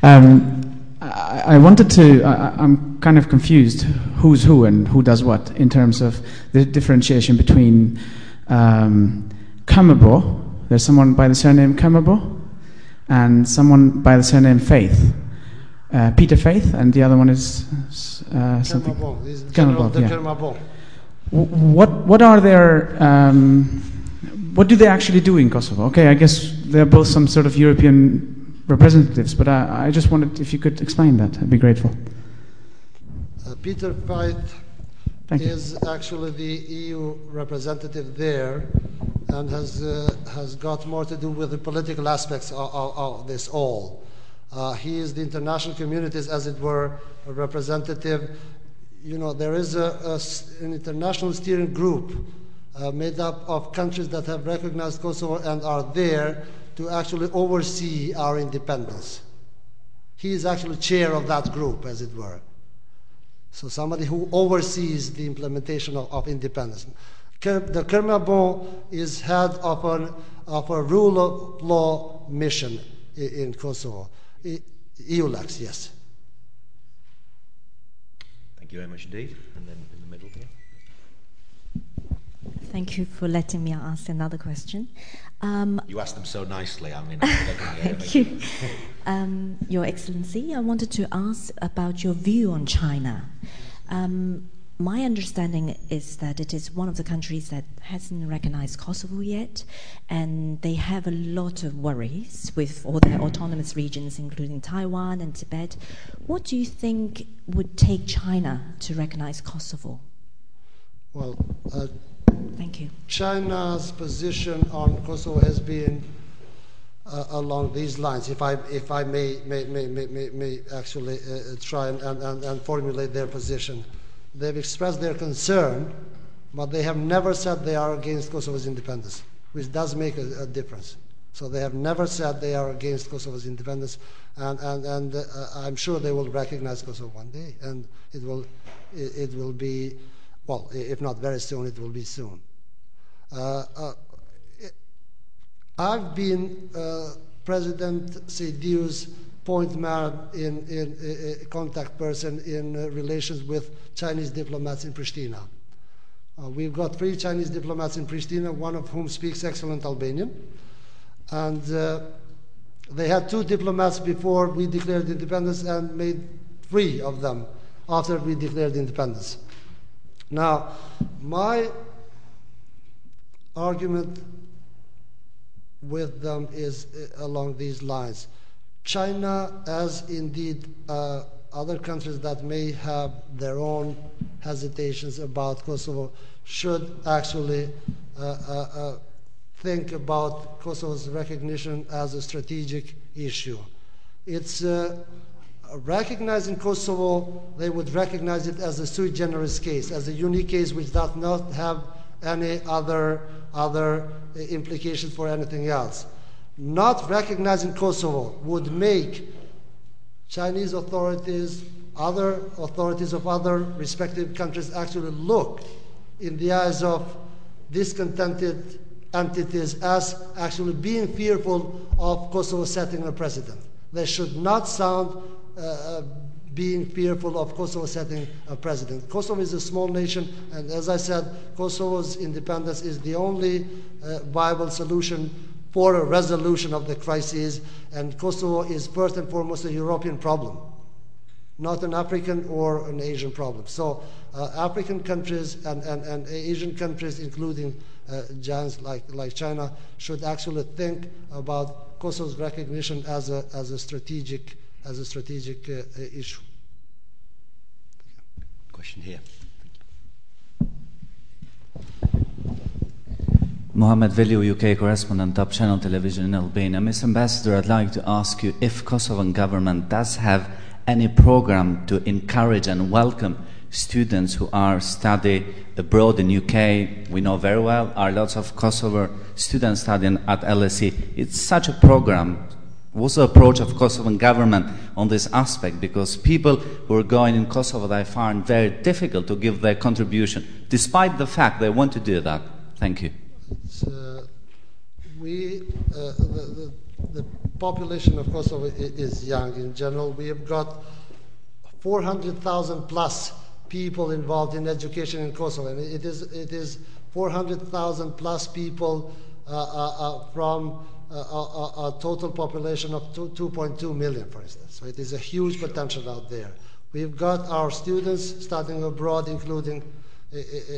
Um, I, I, wanted to, I, am kind of confused who's who and who does what in terms of the differentiation between um, Kermabon, there's someone by the surname Kermabon, and someone by the surname Faith. Uh, Peter Faith, and the other one is uh, something. Kermabon, yeah. What, what are their um, what do they actually do in Kosovo? Okay, I guess they're both some sort of European representatives, but I, I just wanted if you could explain that, I'd be grateful. Uh, Peter Faith is you. actually the EU representative there and has, uh, has got more to do with the political aspects of, of, of this all. Uh, he is the international communities, as it were, a representative. You know, there is a, a, an international steering group Uh, made up of countries that have recognized Kosovo and are there to actually oversee our independence. He is actually chair of that group, as it were. So somebody who oversees the implementation of, of independence. The Kermabon is head of, an, of a rule of law mission in, in Kosovo. EULEX, yes. Thank you very much indeed. And then in the middle here. Thank you for letting me ask another question. Um, you asked them so nicely. I mean, thank you, um, Your Excellency. I wanted to ask about your view on China. Um, my understanding is that it is one of the countries that hasn't recognized Kosovo yet, and they have a lot of worries with all their autonomous regions, including Taiwan and Tibet. What do you think would take China to recognize Kosovo? Well, uh, Thank you. China's position on Kosovo has been uh, along these lines, if I, if I may, may, may, may, may actually uh, try and, and, and formulate their position. They've expressed their concern, but they have never said they are against Kosovo's independence, which does make a, a difference. So they have never said they are against Kosovo's independence, and, and, and uh, I'm sure they will recognize Kosovo one day, and it will, it, it will be well, if not very soon, it will be soon. Uh, uh, I've been uh, President Sejdiu's point man in, in, in contact person in uh, relations with Chinese diplomats in Pristina. Uh, we've got three Chinese diplomats in Pristina, one of whom speaks excellent Albanian. And uh, they had two diplomats before we declared independence and made three of them after we declared independence. Now, my argument with them is uh, along these lines. China, as indeed uh, other countries that may have their own hesitations about Kosovo, should actually uh, uh, uh think about Kosovo's recognition as a strategic issue. It's uh, recognizing Kosovo, they would recognize it as a sui generis case, as a unique case which does not have any other, other implications for anything else. Not recognizing Kosovo would make Chinese authorities, other authorities of other respective countries actually look in the eyes of discontented entities as actually being fearful of Kosovo setting a precedent. They should not sound uh, uh, being fearful of Kosovo setting a precedent. Kosovo is a small nation, and as I said, Kosovo's independence is the only uh, viable solution for a resolution of the crisis, and Kosovo is first and foremost a European problem, not an African or an Asian problem. So, uh, African countries and, and, and Asian countries, including uh, giants like, like China, should actually think about Kosovo's recognition as a, as a strategic as a strategic uh, uh, issue. Question here. Mohamed Velio, UK correspondent, Top Channel Television in Albania. Mr. Ambassador, I'd like to ask you if Kosovan government does have any program to encourage and welcome students who are study abroad in UK. We know very well are lots of Kosovo students studying at LSE. It's such a program What's the approach of Kosovan government on this aspect? Because people who are going in Kosovo, they find very difficult to give their contribution, despite the fact they want to do that. Thank you. Uh, we, uh, the, the, the, population of Kosovo is young in general. We have got 400,000 plus people involved in education in Kosovo, and it is, it is 400,000 plus people uh, uh, uh from a, a, a total population of 2.2 million, for instance. So it is a huge potential out there. We've got our students studying abroad, including eh, eh,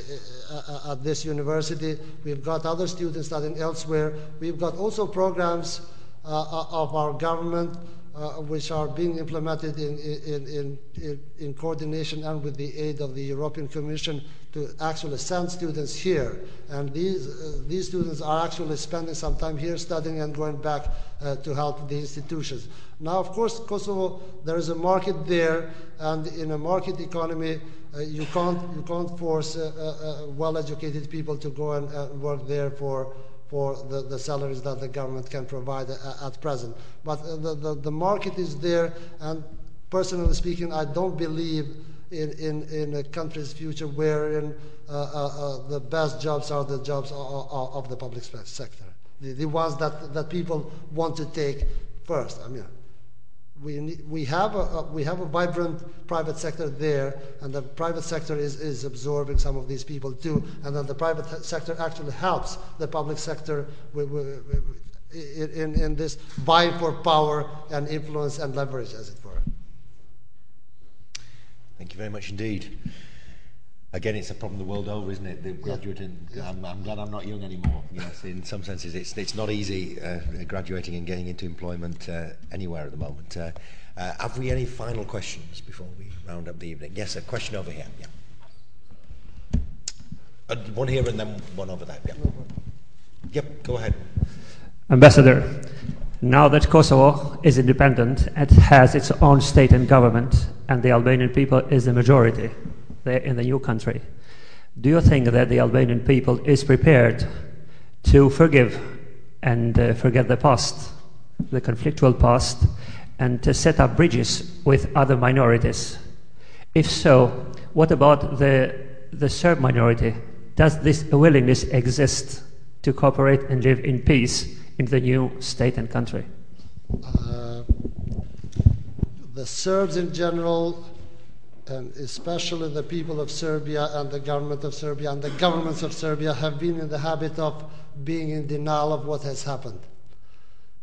eh, at this university. We've got other students studying elsewhere. We've got also programs uh, uh, of our government which are being implemented in, in, in, in, coordination and with the aid of the European Commission to actually send students here. And these, uh, these students are actually spending some time here studying and going back uh, to help the institutions. Now, of course, Kosovo, there is a market there, and in a market economy, uh, you, can't, you can't force uh, uh, well-educated people to go and work there for for the, the salaries that the government can provide at present. But the, the, the market is there, and personally speaking, I don't believe in, in, in a country's future wherein uh, uh, uh, the best jobs are the jobs of, of the public sector, the, the ones that, that people want to take first. I mean, we, we, have a, we have a vibrant private sector there, and the private sector is, is absorbing some of these people too, and then the private sector actually helps the public sector in, in this vying for power and influence and leverage, as it were. Thank you very much indeed. Again, it's a problem the world over, isn't it? The graduate, yeah. I'm, I'm, glad I'm not young anymore. Yes, in some senses, it's it's not easy uh, graduating and getting into employment uh, anywhere at the moment. Uh, uh, have we any final questions before we round up the evening? Yes, a question over here. Yeah. Uh, one here and then one over there. Yeah. Yep, go ahead. Ambassador, now that Kosovo is independent, it has its own state and government, and the Albanian people is the majority in the new country. Do you think that the Albanian people is prepared to forgive and uh, forget the past, the conflictual past, and to set up bridges with other minorities? If so, what about the, the Serb minority? Does this willingness exist to cooperate and live in peace in the new state and country? Uh, the Serbs in general, and especially the people of Serbia and the government of Serbia and the governments of Serbia, have been in the habit of being in denial of what has happened.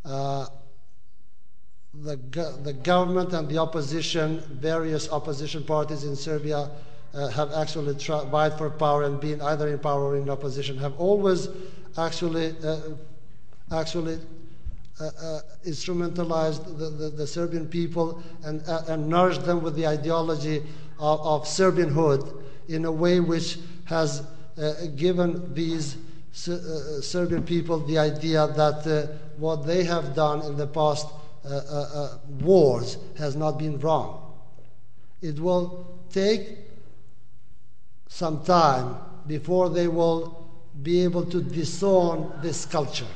Uh, the, the government and the opposition, various opposition parties in Serbia, uh, have actually tried vied for power and been either in power or in opposition, have always actually uh, actually instrumentalized the, the, the Serbian people and, uh, and nourished them with the ideology of, of Serbianhood in a way which has uh, given these uh, Serbian people the idea that uh, what they have done in the past uh, uh, uh, wars has not been wrong. It will take some time before they will be able to disown this culture.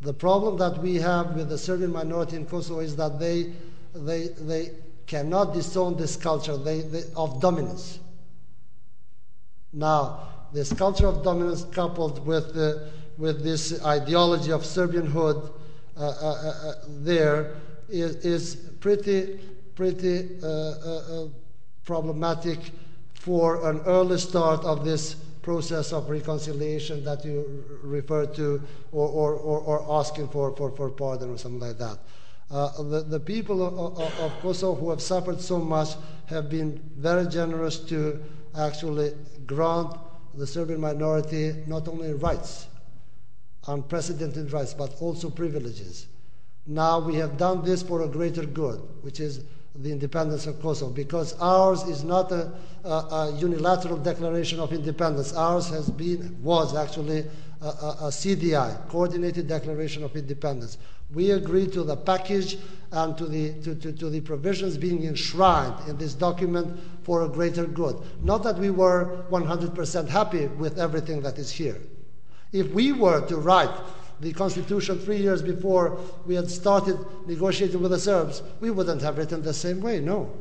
The problem that we have with the Serbian minority in Kosovo is that they, they, they cannot disown this culture they, they, of dominance. Now, this culture of dominance coupled with, uh, with this ideology of Serbianhood uh, uh, uh, there is, is pretty, pretty uh, uh, problematic for an early start of this process of reconciliation that you refer to or, or, or, or asking for, for, for pardon or something like that. Uh, the, the people of, of, of Kosovo who have suffered so much have been very generous to actually grant the Serbian minority not only rights, unprecedented rights, but also privileges. Now we have done this for a greater good, which is the independence of Kosovo, because ours is not a, a, a unilateral declaration of independence. Ours has been, was actually a, a CDI, Coordinated Declaration of Independence. We agreed to the package and to the, to, to, to the provisions being enshrined in this document for a greater good. Not that we were 100% happy with everything that is here. If we were to write the constitution three years before we had started negotiating with the Serbs, we wouldn't have written the same way, no.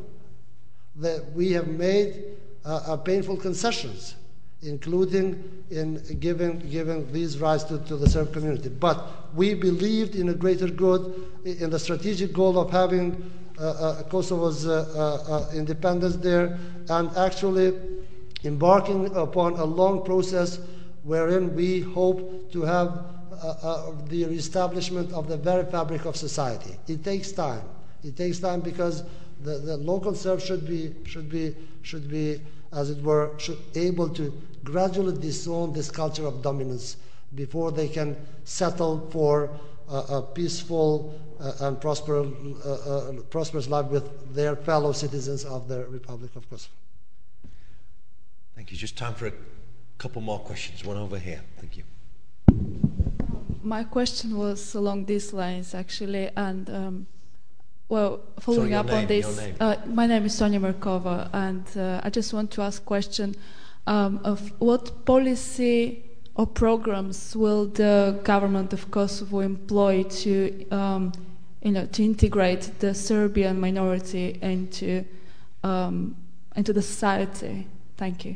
That we have made uh, uh, painful concessions, including in giving, giving these rights to, to the Serb community. But we believed in a greater good, in the strategic goal of having uh, uh, Kosovo's uh, uh, uh, independence there, and actually embarking upon a long process wherein we hope to have the reestablishment of the very fabric of society. It takes time. It takes time because the, the local Serbs should be, should be, should be, as it were, should able to gradually disown this culture of dominance before they can settle for a peaceful uh, and prosper, uh, uh, prosperous life with their fellow citizens of the Republic of Kosovo. Thank you. Just time for a couple more questions. One over here. Thank you. My question was along these lines, actually, and um, well, following Sorry, up name, on this, name. uh, my name is Sonia Markova, and uh, I just want to ask a question um, of what policy or programs will the government of Kosovo employ to, um, you know, to integrate the Serbian minority into um, into the society? Thank you.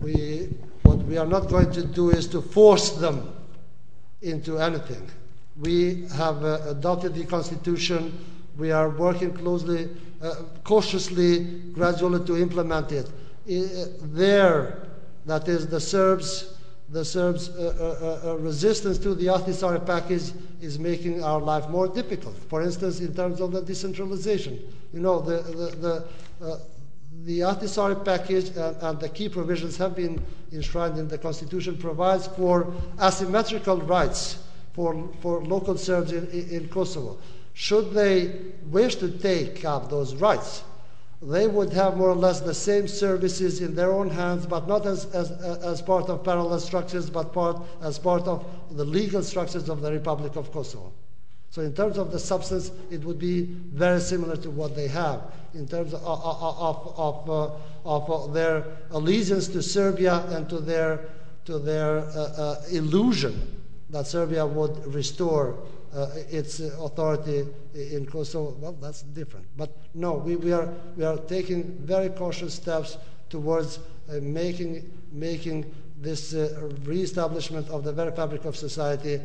We, what we are not going to do is to force them into anything. We have uh, adopted the Constitution. We are working closely, uh, cautiously, gradually to implement it. I, there, that is the Serbs, the Serbs' uh, uh, uh, resistance to the Ahtisaari package is making our life more difficult. For instance, in terms of the decentralization, you know, the the the, uh, the Ahtisaari package and, and, the key provisions have been enshrined in the Constitution provides for asymmetrical rights for, for local Serbs in, in Kosovo. Should they wish to take up those rights, they would have more or less the same services in their own hands, but not as, as, as part of parallel structures, but part, as part of the legal structures of the Republic of Kosovo. So, in terms of the substance, it would be very similar to what they have in terms of, of, of, uh, of uh, their allegiance to Serbia and to their, to their uh, uh illusion that Serbia would restore uh, its authority in Kosovo. Well, that's different. But no, we, we, are, we are taking very cautious steps towards uh, making, making this uh, re-establishment of the very fabric of society,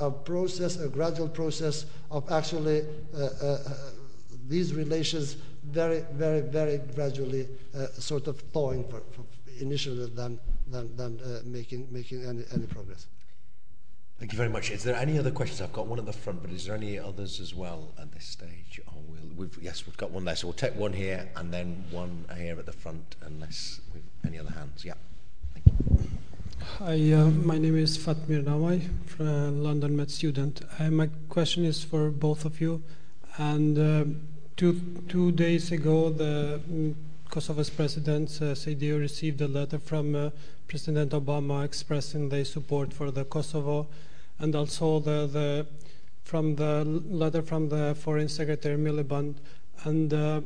a process, a gradual process of actually uh, uh, these relations very, very, very gradually sort of thawing for, for initially than, than, than making, making any, any progress. Thank you very much. Is there any other questions? I've got one at the front, but is there any others as well at this stage? Oh, we'll, we've, yes, we've got one there. So we'll take one here and then one here at the front, unless we've any other hands. Yeah. Thank you. Hi, uh, my name is Fatmir Nawai, from London Met student. Uh, my question is for both of you. And uh, two, two days ago, the um, Kosovo's president, uh, Sejdiu, received a letter from uh, President Obama expressing their support for the Kosovo and also the, the from the letter from the Foreign Secretary Miliband. And uh,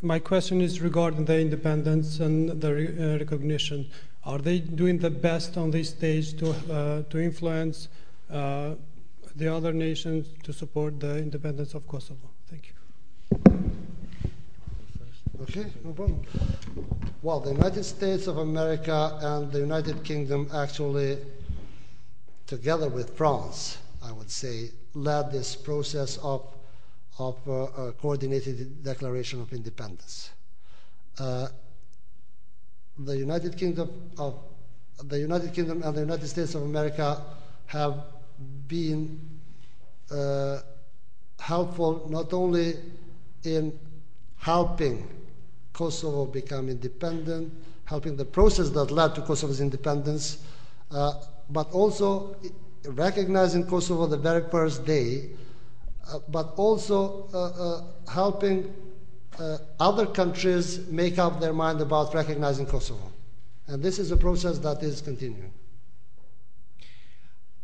my question is regarding the independence and the re- recognition. Are they doing the best on this stage to uh, to influence uh, the other nations to support the independence of Kosovo? Thank you. Okay, no problem. Well, the United States of America and the United Kingdom actually together with France, I would say, led this process of, of uh, a coordinated declaration of independence. The United Kingdom of the United Kingdom and the United States of America have been uh, helpful not only in helping Kosovo become independent, helping the process that led to Kosovo's independence, uh, but also recognizing Kosovo the very first day, uh, but also uh, uh, helping uh, other countries make up their mind about recognizing Kosovo. And this is a process that is continuing.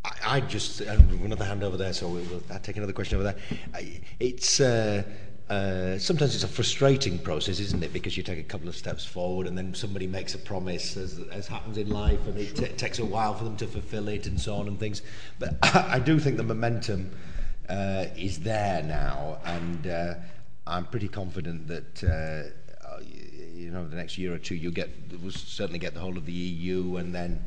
I, I just, another hand over there, so we'll, I'll take another question over there. It's, uh, uh, sometimes it's a frustrating process, isn't it? Because you take a couple of steps forward and then somebody makes a promise, as, as happens in life, and it t- takes a while for them to fulfill it and so on and things. But I, do think the momentum uh, is there now, and uh, I'm pretty confident that. Uh, you know, the next year or two, you'll get we'll certainly get the whole of the EU, and then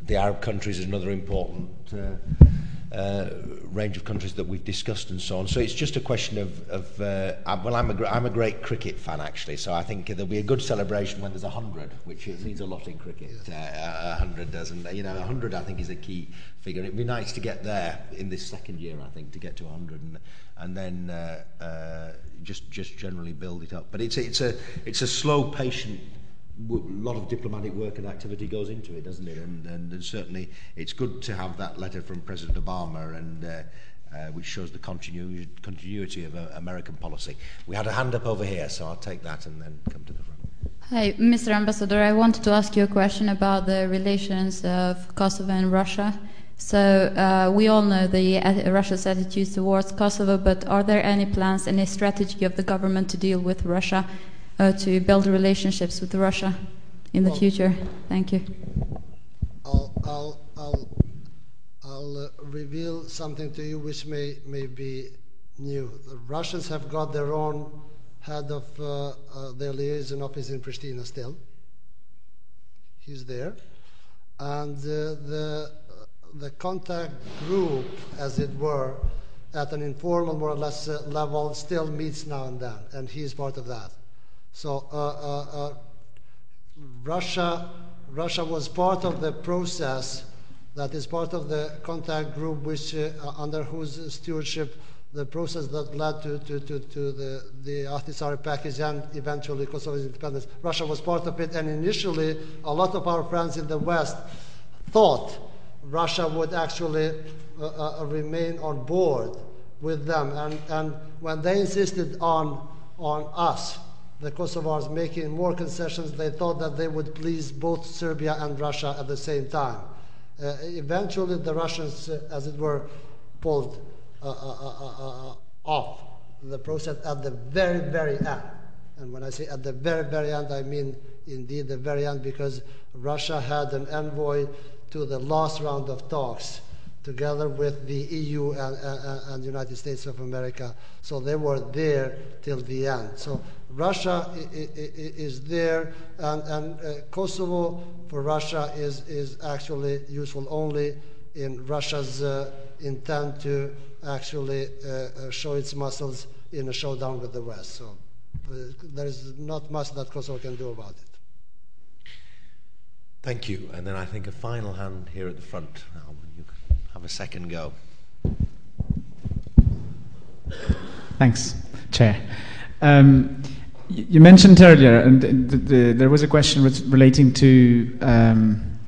the Arab countries is another important uh, uh, range of countries that we've discussed and so on. So it's just a question of, of uh, well, I'm a, I'm a great cricket fan actually, so I think there'll be a good celebration when there's a hundred, which means a lot in cricket. Uh, a hundred doesn't, you know, a hundred I think is a key figure. It'd be nice to get there in this second year, I think, to get to a hundred and and then uh, uh, just just generally build it up. But it's it's a it's a slow, patient a lot of diplomatic work and activity goes into it, doesn't it? And, and, and certainly it's good to have that letter from President Obama and uh, uh, which shows the continu- continuity of uh, American policy. We had a hand up over here, so I'll take that and then come to the front. Hi, Mr. Ambassador. I wanted to ask you a question about the relations of Kosovo and Russia. So uh, we all know the uh, Russia's attitude towards Kosovo, but are there any plans, any strategy of the government to deal with Russia uh, to build relationships with Russia in the well, future? Thank you. I'll, I'll, I'll, I'll uh, reveal something to you which may, may be new. The Russians have got their own head of uh, uh, their liaison office in Pristina still. He's there. And uh, the, the contact group, as it were, at an informal, more or less uh, level, still meets now and then, and he's part of that. So uh, uh, uh, Russia, Russia was part of the process that is part of the contact group which under whose stewardship the process that led to, to, to, to the, the Ahtisaari package and eventually Kosovo's independence. Russia was part of it, and initially, a lot of our friends in the West thought Russia would actually uh, uh, remain on board with them. And, and when they insisted on, on us the Kosovars making more concessions. They thought that they would please both Serbia and Russia at the same time. Uh, eventually, the Russians, uh, as it were, pulled uh, uh, uh, uh, off the process at the very, very end. And when I say at the very, very end, I mean indeed the very end because Russia had an envoy to the last round of talks together with the EU and, and, and United States of America. So they were there till the end. So Russia is there, and, and uh, Kosovo for Russia is, is actually useful only in Russia's uh, intent to actually uh, uh show its muscles in a showdown with the West. So uh, there is not much that Kosovo can do about it. Thank you. And then I think a final hand here at the front. You a second go. Thanks, Chair. Um, you mentioned earlier, and the, the, there was a question relating to um,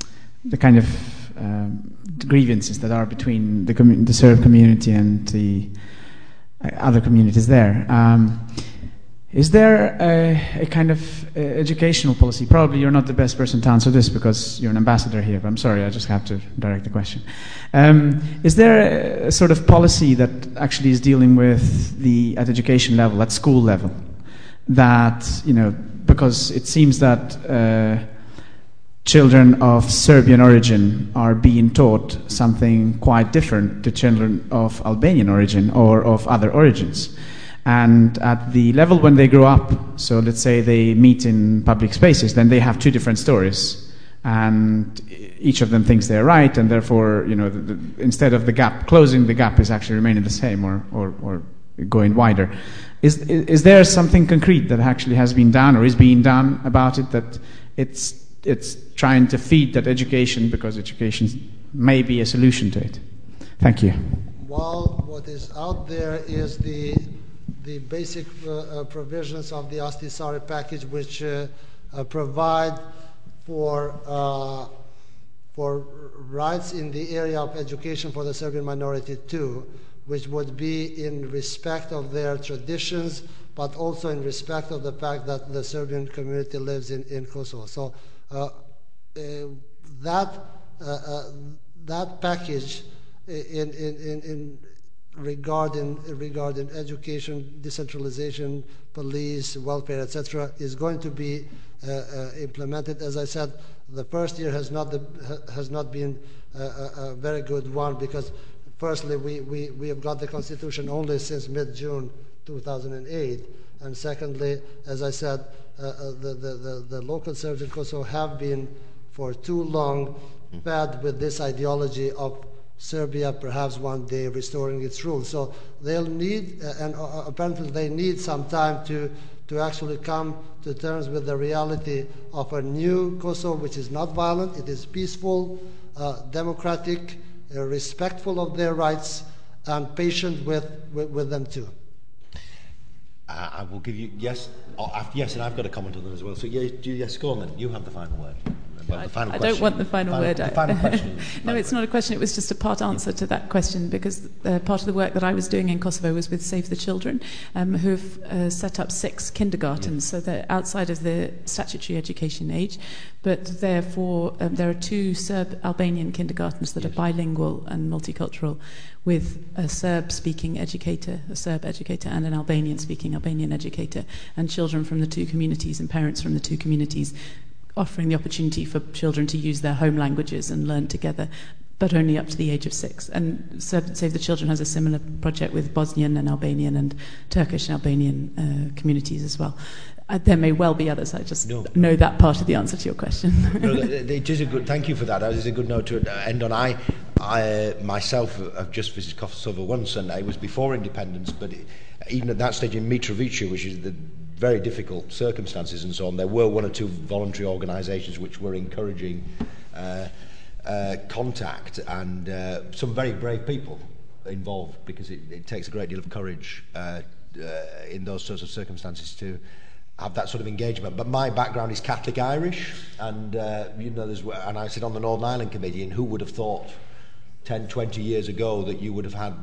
the kind of um, grievances that are between the, the Serb community and the uh, other communities there. Um, is there a, a kind of uh, educational policy? Probably you're not the best person to answer this because you're an ambassador here, but I'm sorry, I just have to direct the question. Um, is there a, a, sort of policy that actually is dealing with the at education level, at school level, that you know, because it seems that uh, children of Serbian origin are being taught something quite different to children of Albanian origin or of other origins. And at the level when they grow up, so let's say they meet in public spaces, then they have two different stories. And each of them thinks they're right, and therefore, you know, the, the, instead of the gap closing, the gap is actually remaining the same or, or, or going wider. Is, is there something concrete that actually has been done or is being done about it that it's, it's trying to feed that education because education may be a solution to it? Thank you. Well, what is out there is the the basic uh, uh, provisions of the Ahtisaari package, which uh, uh provide for uh, for rights in the area of education for the Serbian minority too, which would be in respect of their traditions, but also in respect of the fact that the Serbian community lives in, Kosovo. So uh, that that package in, regarding regarding education, decentralization, police, welfare, etc., is going to be uh, uh, implemented. As I said, the first year has not the, has not been a, a, very good one because, firstly, we, we, we have got the constitution only since mid June 2008, and secondly, as I said, uh, uh, the, the, the, the local Serbs in Kosovo have been for too long fed with this ideology of Serbia perhaps one day restoring its rule. So they'll need, uh, and uh, uh, apparently they need some time to, to actually come to terms with the reality of a new Kosovo, which is not violent, it is peaceful, uh, democratic, uh, respectful of their rights, and patient with, with, with them too. Uh, I will give you yes, oh, yes, and I've got a comment on that as well. So yes, yes, go on then. You have the final word. Well, I, I don't want the final, final word. The final question. no, it's not a question. It was just a part answer to that question because uh, part of the work that I was doing in Kosovo was with Save the Children, um, who've uh, set up six kindergartens, so they're outside of the statutory education age, but therefore um, there are two Serb Albanian kindergartens that yes. are bilingual and multicultural, with a Serb speaking educator, a Serb educator, and an Albanian speaking Albanian educator, and children from the two communities and parents from the two communities offering the opportunity for children to use their home languages and learn together, but only up to the age of six. And Save the Children has a similar project with Bosnian and Albanian and Turkish and Albanian uh, communities as well. Uh, there may well be others. I just no. know that part of the answer to your question. no, it is a good. Thank you for that. It is a good note to end on. I, I myself have just visited Kosovo once, and it was before independence. But it, even at that stage in Mitrovica, which is the very difficult circumstances and so on, there were one or two voluntary organisations which were encouraging uh, uh, contact and uh, some very brave people involved because it, it takes a great deal of courage uh, uh, in those sorts of circumstances to have that sort of engagement. But my background is Catholic Irish, and uh, you know, there's and I sit on the Northern Ireland Committee, and who would have thought 10, 20 years ago that you would have had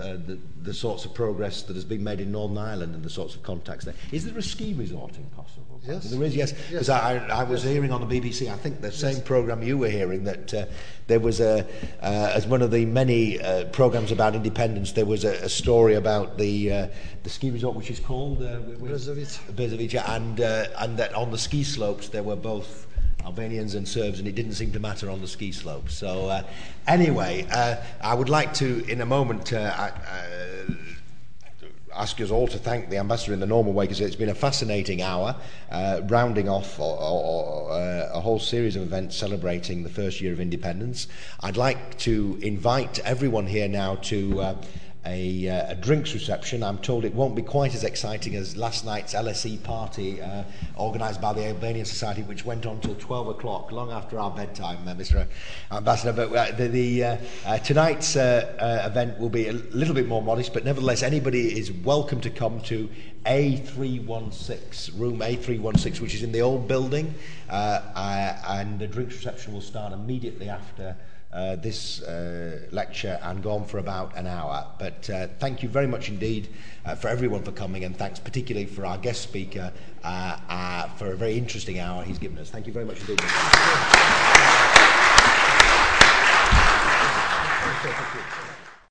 uh, the, the sorts of progress that has been made in Northern Ireland and the sorts of contacts there. Is there a ski resort in Kosovo? Yes. There is, yes. Because yes. I, I was yes. hearing on the BBC, I think the same programme you were hearing, that uh, there was a, uh, as one of the many uh, programmes about independence, there was a, a story about the, uh, the ski resort, which is called uh, and, uh, and that on the ski slopes there were both Albanians and Serbs, and it didn't seem to matter on the ski slope. So, uh, anyway, uh, I would like to, in a moment, uh, uh, ask us all to thank the ambassador in the normal way because it's been a fascinating hour, uh, rounding off or, or, or, uh, a whole series of events celebrating the first year of independence. I'd like to invite everyone here now to. Uh, a, uh, a drinks reception. I'm told it won't be quite as exciting as last night's LSE party uh, organised by the Albanian Society, which went on till 12 o'clock, long after our bedtime, uh, Mr. Ambassador. But uh, the, the, uh, uh, tonight's uh, uh, event will be a little bit more modest, but nevertheless, anybody is welcome to come to A316, room A316, which is in the old building, uh, uh, and the drinks reception will start immediately after uh, this uh, lecture and go on for about an hour. But uh, thank you very much indeed uh, for everyone for coming, and thanks particularly for our guest speaker uh, uh, for a very interesting hour he's given us. Thank you very much indeed.